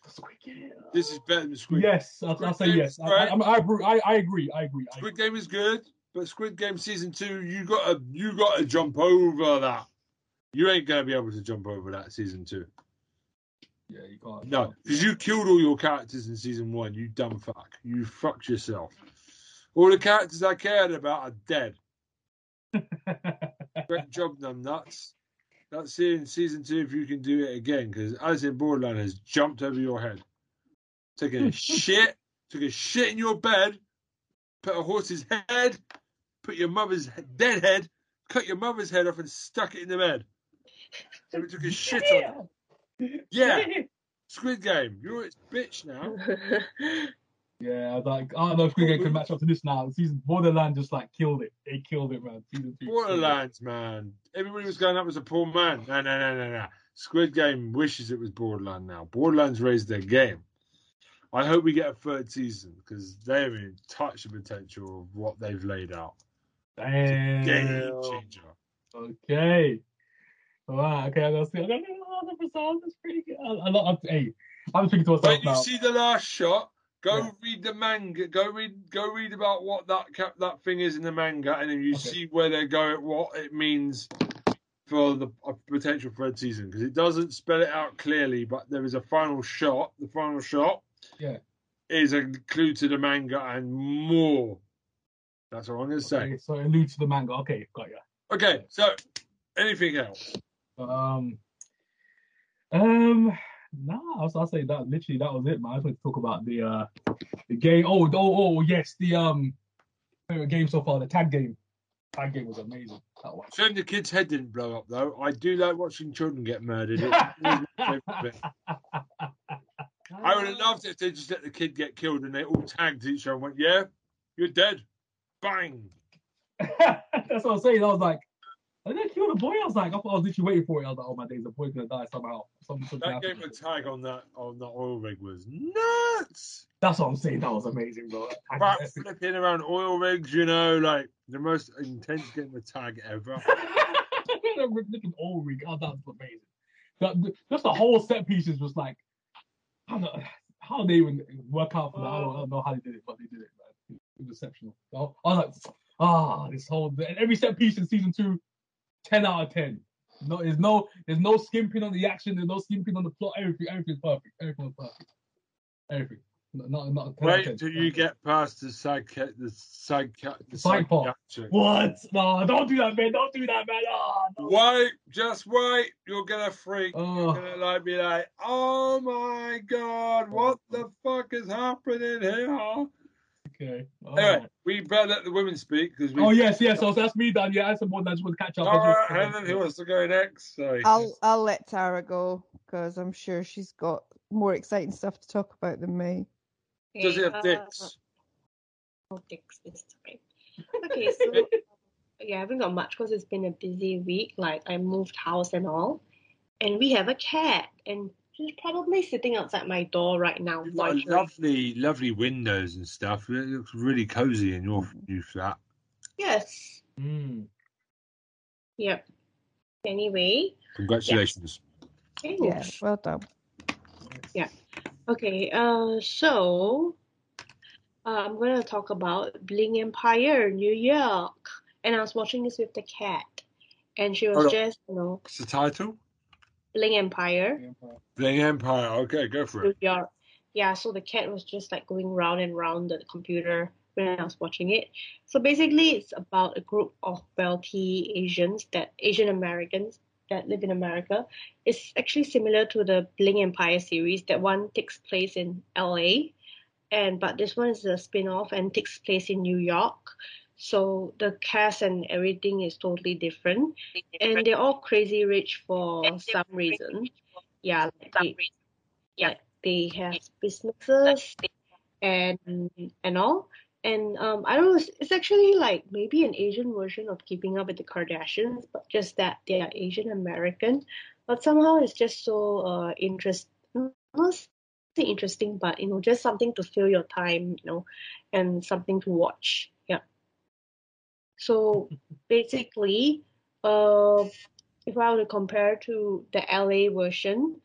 This is better than Squid. Game. Yes, I'll, I'll say yes. Game's I, I. I, agree- I, I agree. I agree. I agree. Squid Game is good, but Squid Game season two, you gotta you gotta jump over that. You ain't gonna be able to jump over that season two. Yeah, you can't. No, because you killed all your characters in season one. You dumb fuck. You fucked yourself. All the characters I cared about are dead. Great job, numb nuts. Let's see in season two if you can do it again, because Alice in Borderland has jumped over your head. Taking a shit, took a shit in your bed, put a horse's head, put your mother's dead head, cut your mother's head off and stuck it in the bed. So it took a shit on it. Yeah, Squid Game, you're its bitch now. Yeah, like, I don't know if Squid Game can match up to this now. Season Borderland just like killed it. They killed it, man. Season two. Borderlands, man. Everybody was going up as a poor man. No, no, no, no, no. Squid Game wishes it was Borderland now. Borderlands raised their game. I hope we get a third season because they haven't even touched the potential of what they've laid out. Game Damn. changer. Okay. All right. Okay, I'm gonna see. I'm gonna see episode. That's pretty good. I, I, I, hey, I'm thinking to myself When you now. see the last shot, go Yeah. read the manga. Go read, go read about what that cap, that thing is in the manga, and then you Okay. see where they're going, what it means for the potential third season. Because it doesn't spell it out clearly, but there is a final shot. The final shot, Yeah. is a clue to the manga and more. That's all I'm going to say. Okay, so it alludes to the manga. Okay, got you. Okay, so anything else? Um, um, nah, I'll, I'll say that literally that was it, man. I just wanted to talk about the uh the game. Oh, oh, oh, yes, the um favorite game so far, the tag game. Tag game was amazing. That one. Shame the kid's head didn't blow up though. I do like watching children get murdered. It was my favourite bit. I would have loved it if they just let the kid get killed and they all tagged each other and went, "Yeah, you're dead." Bang. That's what I'm saying. I was like, I didn't kill the boy. I was like, I thought I was literally waiting for it. I was like, oh my days, the boy's gonna die somehow. Something, That game tag on that on that oil rig was nuts. That's what I'm saying. That was amazing, bro. Right, flipping around oil rigs, you know, like the most intense game of tag ever. Looking oil rig, Oh, that was amazing. That, just the whole set pieces was like, I don't know, how they even work out for that. I don't, I don't know how they did it, but they did it, man. It was exceptional. I was like, ah, this whole and every set piece in season two, 10 out of 10. No, there's no, there's no skimping on the action. There's no skimping on the plot. Everything, everything's perfect. Everything was perfect. Everything. Not, not, not 10 out of Wait 10. until you get past the side ca- the side ca- the Side part. What? No, don't do that, man. Don't do that, man. Oh, no. Wait, just wait. You're gonna freak. You're Oh, gonna like be like, oh my god, what the fuck is happening here? Okay. Oh. Anyway, we better let the women speak because we. Oh yes, yes. So that's me done. Yeah, I had some more. I just want to catch up. I All right, just- Helen, who wants to go next? Sorry. I'll I'll let Tara go because I'm sure she's got more exciting stuff to talk about than me. Does he have uh, dicks? Oh, dicks this time. Okay, so yeah, I haven't got much because it's been a busy week. Like I moved house and all, and we have a cat, and she's probably sitting outside my door right now. You've got wondering- lovely, lovely windows and stuff. It looks really cozy in your new flat. Yes. Mm. Yep. Anyway, Congratulations. thanks. Yeah, well done. Yeah. Okay, uh, so uh, I'm gonna talk about Bling Empire, New York, and I was watching this with the cat, and she was Hold on. just, you know, What's the title? Bling Empire, Bling Empire. Okay, go for New it. York. Yeah, so the cat was just like going round and round the computer when I was watching it. So basically, it's about a group of wealthy Asians that Asian Americans that live in America. It's actually similar to the Bling Empire series. That one takes place in LA, and but this one is a spin-off and takes place in New York. So the cast and everything is totally different, and they're all crazy rich for some reason. Yeah, like they, yeah, they have businesses and and all. And um, I don't know, it's, actually like maybe an Asian version of Keeping Up with the Kardashians, but just that they are Asian American. But somehow it's just so uh interesting. Interesting, but you know, just something to fill your time, you know, and something to watch. So basically, uh, if I were to compare to the LA version,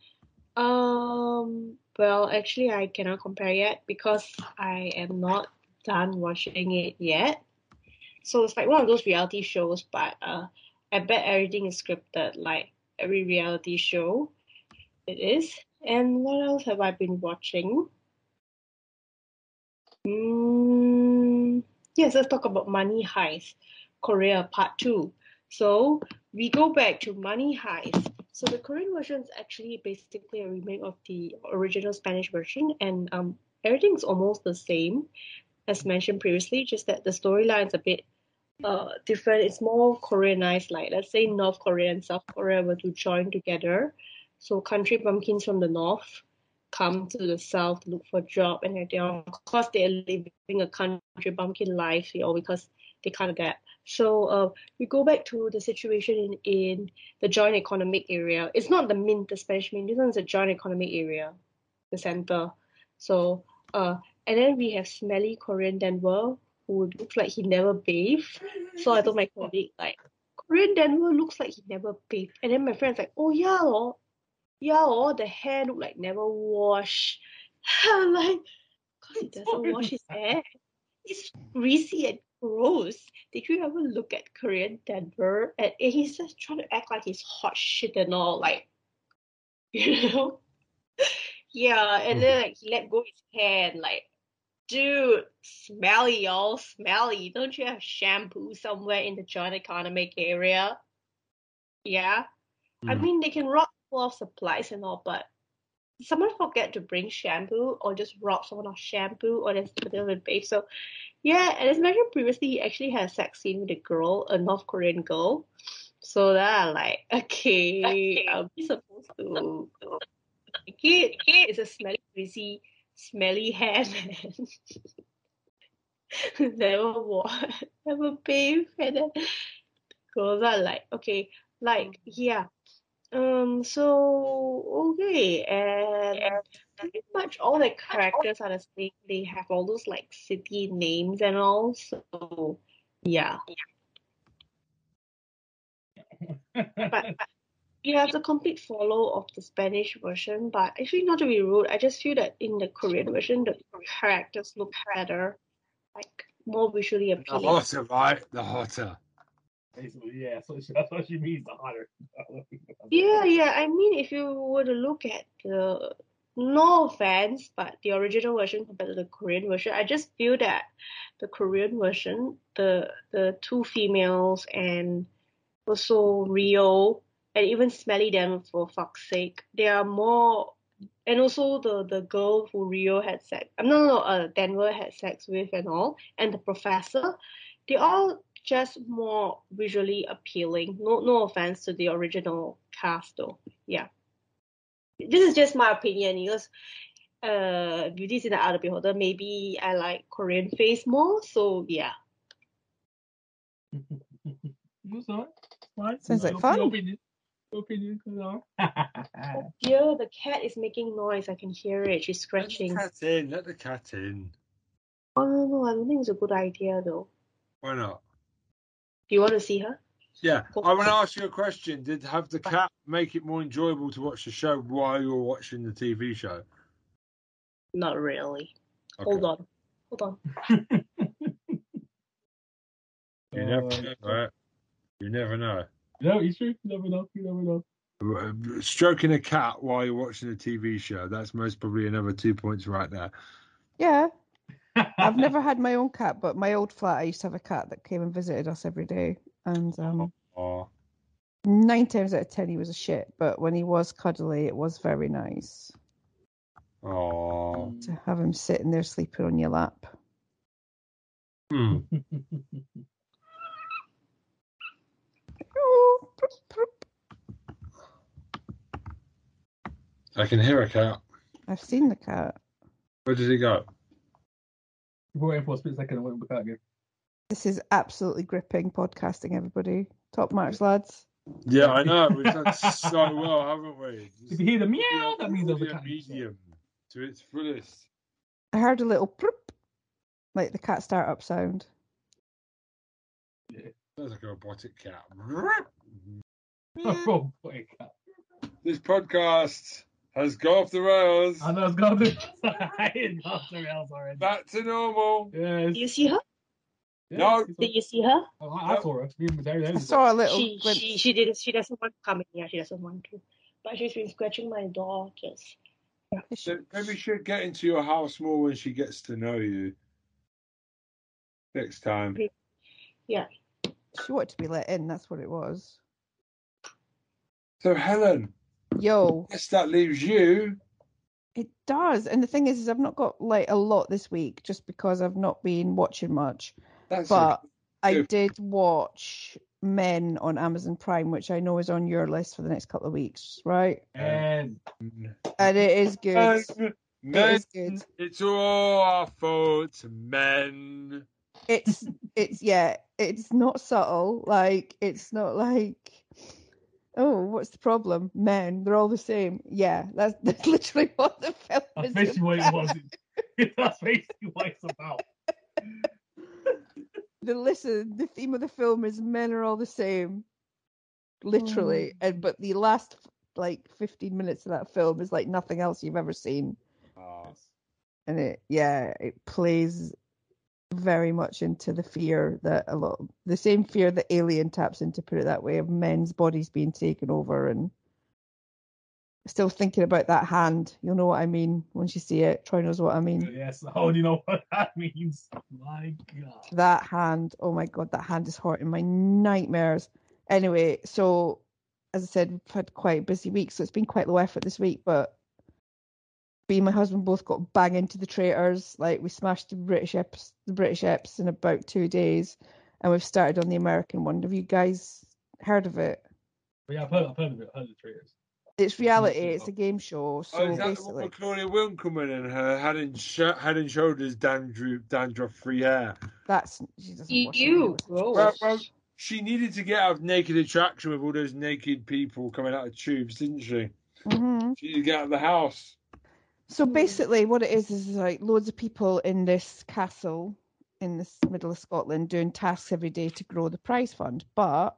um, well, actually, I cannot compare yet because I am not done watching it yet. So it's like one of those reality shows, but uh, I bet everything is scripted, like every reality show. It is. And what else have I been watching? Mm, yes, let's talk about Money Heist, Korea Part 2. So we go back to Money Heist. So the Korean version is actually basically a remake of the original Spanish version, and um, everything's almost the same as mentioned previously, just that the storyline is a bit uh different. It's more Koreanized, like let's say North Korea and South Korea were to join together. So country bumpkins from the north come to the south to look for a job and they are of course they're living a country bumpkin life, you know, because they can't adapt. So uh, we go back to the situation in, in the joint economic area. It's not the mint, the Spanish mint. This one's a joint economic area, the center. So uh, and then we have smelly Korean Denver who looks like he never bathed. So I told my colleague like Korean Denver looks like he never bathed. And then my friend's like, oh yeah, oh, yeah, oh, the hair look like never wash. I'm like, cause he doesn't wash his hair. It's greasy and gross. Did you ever look at Korean Denver? And, he's just trying to act like he's hot shit and all, like, you know? yeah, and then like he let go his hair and like, dude, smelly, y'all, smelly. Don't you have shampoo somewhere in the joint economic area? Yeah. I Mm. mean, they can rob full of supplies and all, but someone forget to bring shampoo or just rob someone of shampoo or then put them in bath. So, yeah, and as mentioned previously, he actually had a sex scene with a girl, a North Korean girl. So that I'm like, okay, I'll be supposed to like it. It's a smelly, greasy, smelly hair man. never wash, never bathe, and then girls are like, okay, like mm. yeah. Um. So okay, and pretty much all the characters are the same. They have all those like city names and all. So yeah, but yeah, it's a complete follow of the Spanish version. But actually, not to be rude, I just feel that in the Korean version, the characters look better, like more visually appealing. The hotter, right? The hotter. Basically, yeah. So that's what she means. The hotter. Yeah, yeah. I mean, if you were to look at the, no offense, but the original version compared to the Korean version, I just feel that the Korean version, the the two females and also Rio and even Smelly them for fuck's sake, they are more, and also the the girl who Rio had sex, um, no no no, uh, Denver had sex with and all, and the professor, they all just more visually appealing. No, no offense to the original cast, though. Yeah, this is just my opinion because uh, Beauty in the Eye of the Beholder. Maybe I like Korean face more, so yeah. That's all right. Fine. Sounds like fun. Your opinion. Your opinion. you know. Yeah, the cat is making noise. I can hear it. She's Let the scratching. cat in. Let the cat in. Oh no, no, I don't think it's a good idea though. Why not? Do you want to see her? Yeah, I want to ask you a question. Did have the cat make it more enjoyable to watch the show while you were watching the TV show? Not really. Okay. Hold on. Hold on. You never Uh, know, right? You never know. No, it's true. You never know. You never know. Stroking a cat while you're watching a TV show, that's most probably another two points right there. Yeah. I've never had my own cat, but my old flat, I used to have a cat that came and visited us every day, and um, nine times out of ten he was a shit. But when he was cuddly, it was very nice oh. to have him sitting there sleeping on your lap. Hmm. I can hear a cat. I've seen the cat. Where did he go? You brought it in for a split second and went back out again. This is absolutely gripping podcasting, everybody. Top marks, lads. Yeah, I know. We've done so well, haven't we? If you hear the meow, that means there's a Audio cat. medium to its fullest. I heard a little proop, like the cat startup sound. Sounds like a robotic cat. What cat. This podcast has gone off the rails. I know it's gone to I didn't go somewhere else already. Back to normal. Yes. Do you see her? yes, No. it's Did you see her? all- Oh, I, I saw her. She I saw a little She glimpse. she she did she doesn't want to come in. Yeah, she doesn't want to. But she's been scratching my door just. So maybe she'll get into your house more when she gets to know you. Next time. Yeah. She wanted to be let in. That's what it was. So Helen, Yo, Yes, that leaves you. it does. And the thing is, is I've not got like a lot this week just because I've not been watching much. That's But I did watch Men on Amazon Prime, which I know is on your list for the next couple of weeks, right? And And it is good. Men, men, is good. it's all our fault, men. It's it's yeah, it's not subtle. Like it's not like oh, what's the problem? Men, they're all the same. Yeah, that's, that's literally what the film that's is. basically what it about. was. that's basically what it's about. the listen the theme of the film is men are all the same literally Oh. and but the last like 15 minutes of that film is like nothing else you've ever seen Ah, and it yeah it plays very much into the fear that a lot the same fear that alien taps into put it that way of men's bodies being taken over and still thinking about that hand. You'll know what i mean once you see it. Troy knows what i mean. Oh, yes, how oh, do you know what that means? My God. that hand. Oh my god. That hand is haunting my nightmares. Anyway so as i said we've had quite a busy week so it's been quite low effort this week but me and my husband both got bang into the traitors like we smashed the british eps the british eps in about two days and we've started on the american one have you guys heard of it But yeah, I've heard, I've heard of it. I've heard of the traitors. it's reality it's a game show so oh, is that the one basically with Claudia Winkleman and her head and, sh- head and shoulders dandruff, dandruff-free hair? that's she doesn't watch You gross. Well, well, she needed to get out of naked attraction with all those naked people coming out of tubes, didn't she? Mhm. She needed to get out of the house. So hmm. basically, what it is is like loads of people in this castle in the middle of Scotland doing tasks every day to grow the prize fund, but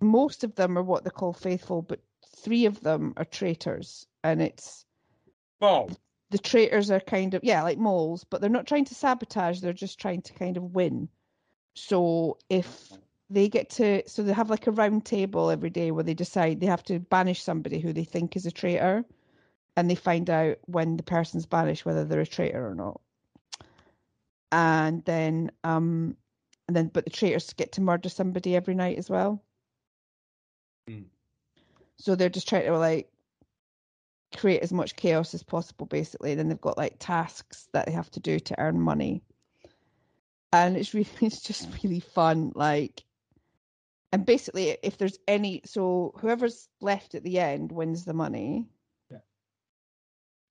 most of them are what they call faithful, but three of them are traitors, and it's the traitors are kind of yeah like moles, but they're not trying to sabotage; they're just trying to kind of win. So if they get to so they have like a round table every day where they decide they have to banish somebody who they think is a traitor and they find out when the person's banished whether they're a traitor or not and then um and then but the traitors get to murder somebody every night as well Hmm. so they're just trying to like create as much chaos as possible basically then they've got like tasks that they have to do to earn money and it's really it's just really fun like and basically if there's any so whoever's left at the end wins the money.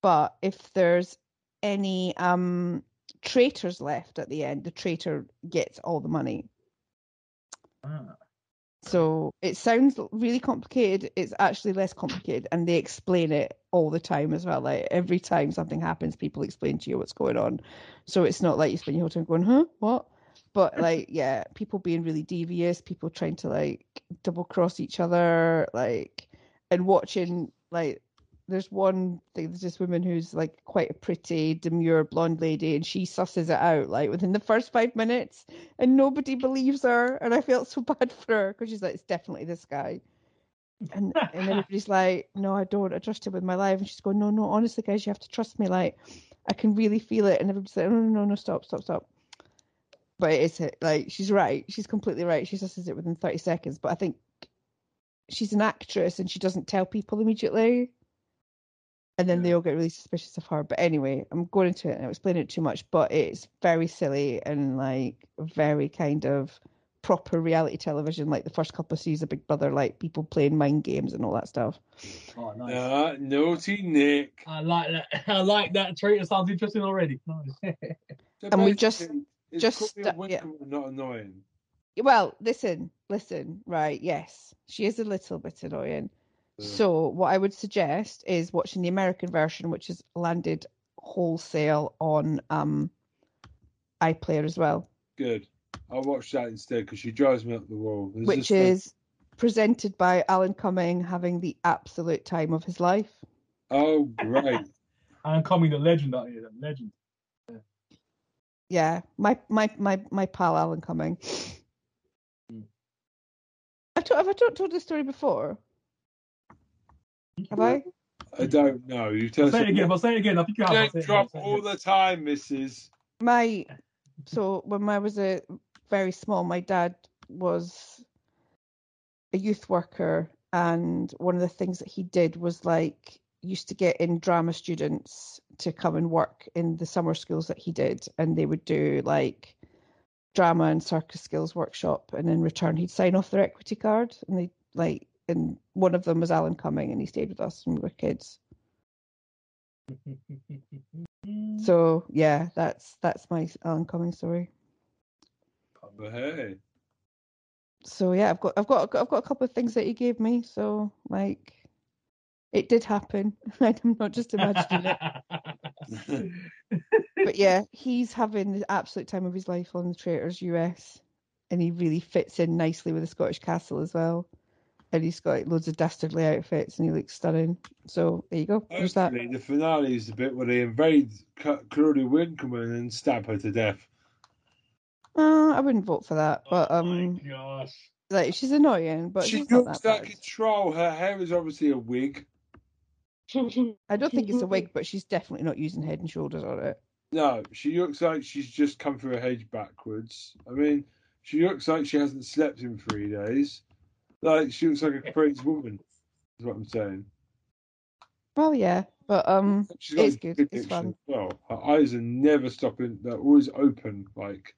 But if there's any um traitors left at the end the traitor gets all the money. Ah. so it sounds really complicated it's actually less complicated and they explain it all the time as well. Like every time something happens people explain to you what's going on. So it's not like you spend your whole time going huh? What? But like yeah people being really devious people trying to like double cross each other like and watching like there's one thing there's this woman who's like quite a pretty demure blonde lady and she susses it out like within the first five minutes and nobody believes her and i felt so bad for her because she's like it's definitely this guy and and everybody's like no i don't i trust him with my life and she's going no no honestly guys you have to trust me like I can really feel it, and everybody's like, "No, no, no, no, stop, stop, stop." But it is like she's right. She's completely right. She susses it within thirty seconds. But I think she's an actress, and she doesn't tell people immediately, and then they all get really suspicious of her. But anyway, I'm going into it and I'm explaining it too much. But it's very silly and like very kind of proper reality television, like the first couple of seasons of Big Brother, like people playing mind games and all that stuff. Oh, nice. Uh, naughty Nick. I like that. I like that trait. It sounds interesting already. Nice. So And we just- it's just, uh, yeah. Not annoying. Well, listen, listen, right? Yes, she is a little bit annoying. Yeah. So, what I would suggest is watching the American version, which has landed wholesale on um iPlayer as well, Good. I'll watch that instead because she drives me up the wall. There's which just no- is presented by Alan Cumming having the absolute time of his life. Oh, great. Alan Cumming, the legend out here. The legend. Yeah, my my my my pal Alan Cumming. I told, have I told, told this story before? Have I? I don't know. You tell I'll say it again. I'll say it again. I think you have. Don't it drop again. all the time, Mrs. my so when I was a very small, my dad was a youth worker, and one of the things that he did was like used to get in drama students to come and work in the summer schools that he did, and they would do like drama and circus skills workshop, and in return he'd sign off their equity card, and they like, and one of them was Alan Cumming, and he stayed with us when we were kids. So yeah, that's that's my Alan Cumming story. But hey, so yeah, I've got I've got I've got a couple of things that he gave me. So like, it did happen. I'm not just imagining it. But yeah, he's having the absolute time of his life on the Traitors US, and he really fits in nicely with the Scottish Castle as well. And he's got like, loads of dastardly outfits, and he looks stunning. So there you go. There's that. the finale is the bit where they invade C- Claudia Winkleman and stab her to death. Uh, I wouldn't vote for that, but oh um, my gosh. like she's annoying, but she she's not looks that like bad. a troll. Her hair is obviously a wig. I don't think it's a wig, but she's definitely not using Head and Shoulders on it. No, she looks like she's just come through a hedge backwards. I mean, she looks like she hasn't slept in three days. Like she looks like a crazy woman. Is what I'm saying. Well, yeah, but um, She's got It's good, good it's fun. Well, her eyes are never stopping. They're always open. Like,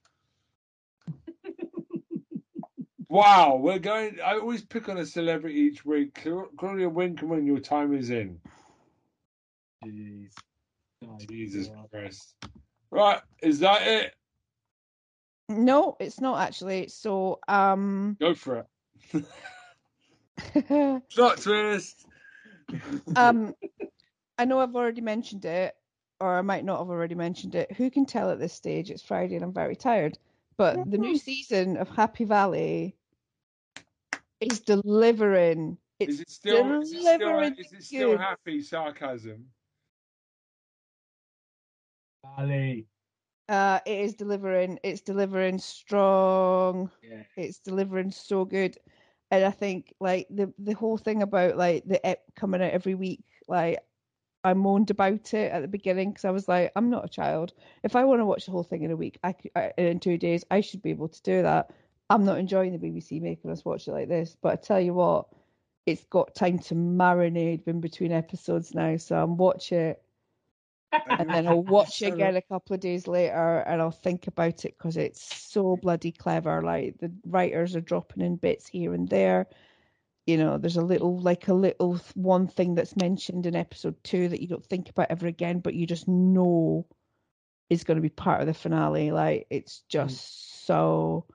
wow, we're going. I always pick on a celebrity each week. Cla- Claudia when your time is in. Jeez. My Jesus God. Christ. Right, is that it? no, it's not actually. So um, Go for it. Plot twist. um, I know I've already mentioned it, or I might not have already mentioned it. Who can tell at this stage? It's Friday and I'm very tired. But the new season of Happy Valley is delivering. It's is it still? Is it still, delivering is it still happy sarcasm? Ali. uh, it is delivering. It's delivering strong. Yeah. it's delivering so good and i think like the the whole thing about like the ep coming out every week like i moaned about it at the beginning because i was like i'm not a child. If i want to watch the whole thing in a week i could uh, in two days i should be able to do that. I'm not enjoying the bbc making us watch it like this but i tell you what it's got time to marinate in between episodes now so i'm watching it and then I'll watch it again a couple of days later and I'll think about it because it's so bloody clever. Like the writers are dropping in bits here and there. You know, there's a little, like a little one thing that's mentioned in episode two that you don't think about ever again, but you just know is going to be part of the finale. Like it's hmm. just so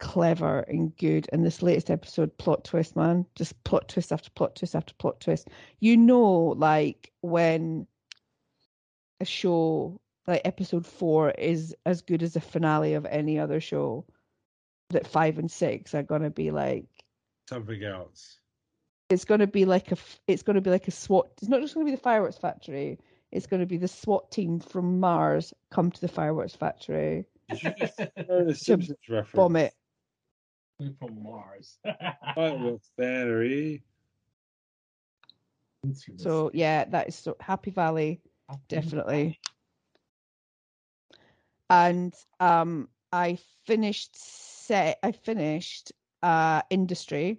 clever and good. And this latest episode, plot twist, man, just plot twist after plot twist after plot twist. You know, like when a show like episode four is as good as the finale of any other show that five and six are going to be like Something else. it's going to be like a. it's going to be like a SWAT it's not just going to be the fireworks factory it's going to be the SWAT team from Mars come to the fireworks factory the Simpsons reference. bomb it We're from Mars. Fireworks battery. so yeah that is so Happy Valley definitely. And um, I finished set. I finished uh industry.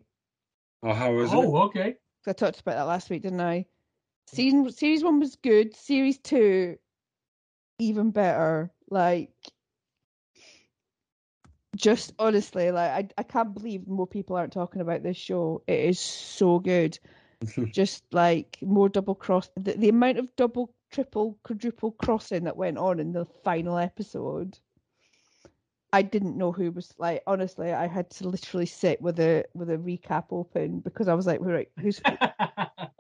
Oh, how was it? Oh, okay. I talked about that last week, didn't I? Season series one was good. Series two, even better. Like, just honestly, like I I can't believe more people aren't talking about this show. It is so good. just like more double cross the, the amount of double triple quadruple crossing that went on in the final episode i didn't know who was like honestly i had to literally sit with a with a recap open because i was like right who's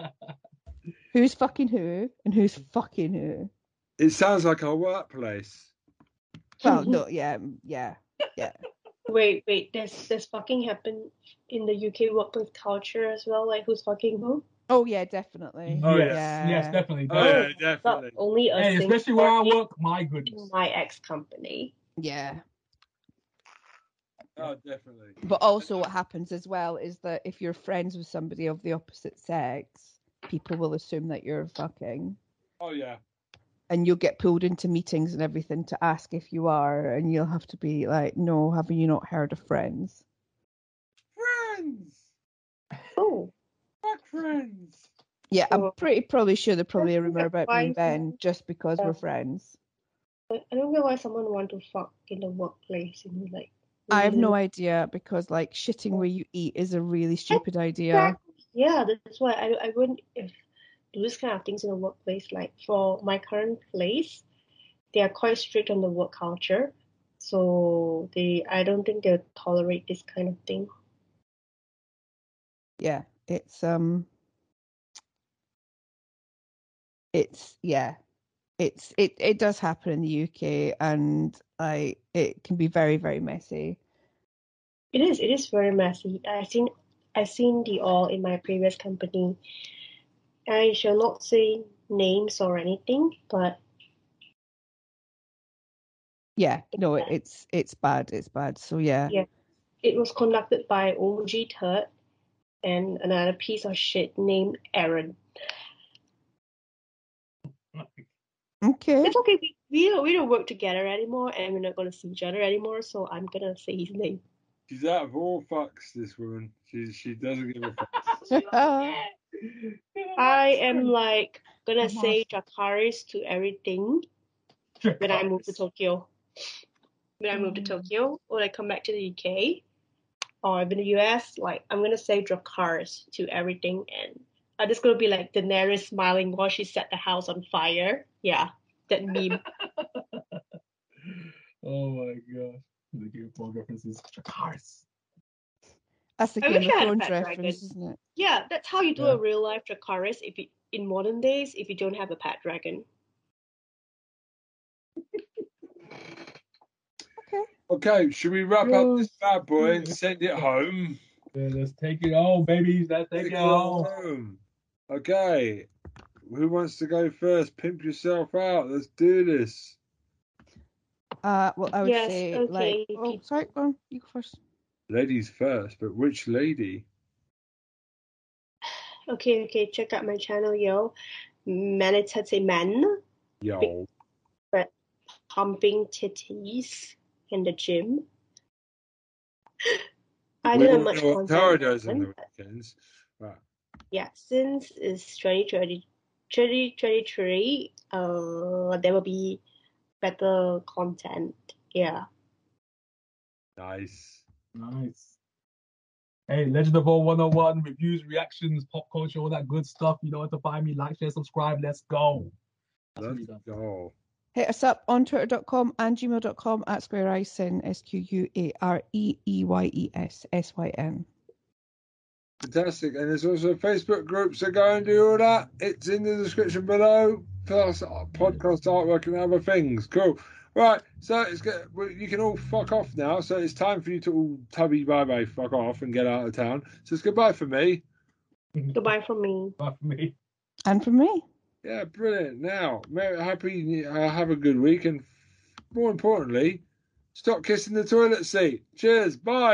who's fucking who and who's fucking who it sounds like our workplace. well mm-hmm. no yeah mm, yeah yeah Wait, wait. There's there's fucking happen in the UK workplace culture as well. Like who's fucking who? Oh yeah definitely Oh, yes, yeah. yes, definitely. Oh, yeah, Not definitely. only a Hey, especially where I work, my in goodness. my ex company. yeah Oh, definitely. But also, what happens as well is that if you're friends with somebody of the opposite sex, people will assume that you're fucking, Oh, yeah. and you'll get pulled into meetings and everything to ask if you are, and you'll have to be like, "No, have you not heard of Friends?" Friends! Oh, Fuck friends! Yeah, I'm pretty probably sure there'll probably a rumor about me and just because Yeah. we're friends. I don't know why someone want to fuck in the workplace. You know, like. I have no idea because like shitting where you eat is a really stupid idea. Exactly. Yeah, that's why I I wouldn't if do this kind of things in the workplace. Like for my current place, they are quite strict on the work culture, so they I don't think they'll tolerate this kind of thing. yeah it's um it's yeah it's it it does happen in the UK and I it can be very very messy It is. It is very messy. I seen I seen the all in my previous company. I shall not say names or anything, but yeah no it's it's bad it's bad so yeah Yeah. it was conducted by OG Turd and another piece of shit named Aaron. okay It's okay. We, we don't we don't work together anymore, and we're not gonna see each other anymore. So I'm gonna say his name. She's out of all fucks, this woman. She, she doesn't give a fuck. I am like gonna say Dracarys to everything when I move to Tokyo. When I move to Mm. Tokyo, or I come back to the UK, or I'm in the US, like I'm gonna say Dracarys to everything, and I'm just gonna be like Daenerys smiling while she set the house on fire. Yeah, that meme. Oh my gosh. The Game of Thrones references. Cars. that's the I Game wish of I had a Thrones pet dragon. reference isn't it Yeah, that's how you do Yeah. a real life Dracarys if you, in modern days if you don't have a pet dragon. Okay, should we wrap up this bad boy and send it home? Yeah, let's take it home, babies. Let's take Take it it home. home. Okay. Who wants to go first? Pimp yourself out. Let's do this. uh well I would Yes, say okay, like if oh you- sorry go on you go first Ladies first, but which lady? Okay, okay, check out my channel, yo. Manitate Men, Yo. But pumping titties in the gym. I we don't have much know what content. Tara the does on the weekends. Right. yeah, since it's 2020, 2023, uh, there will be better content. Yeah. Nice. Nice. Hey, Legend of All 101, reviews, reactions, pop culture, all that good stuff. You know where to find me. Like, share, subscribe. Let's go. That's Let's done. go. Hit us up on twitter.com and gmail.com at square icing s-q-u-a-r-e-e-y-e-s-s-y-n Fantastic. And there's also a Facebook group, so go and do all that. It's in the description below, plus uh, podcast artwork and other things. Cool. Right, so it's good. well, you can all fuck off now. So it's time for you to all tubby bye bye, fuck off, and get out of town. So it's goodbye for me. Goodbye from me. Bye for me. and from me Yeah, brilliant. Now, happy, uh, have a good week, and more importantly, stop kissing the toilet seat. Cheers. Bye.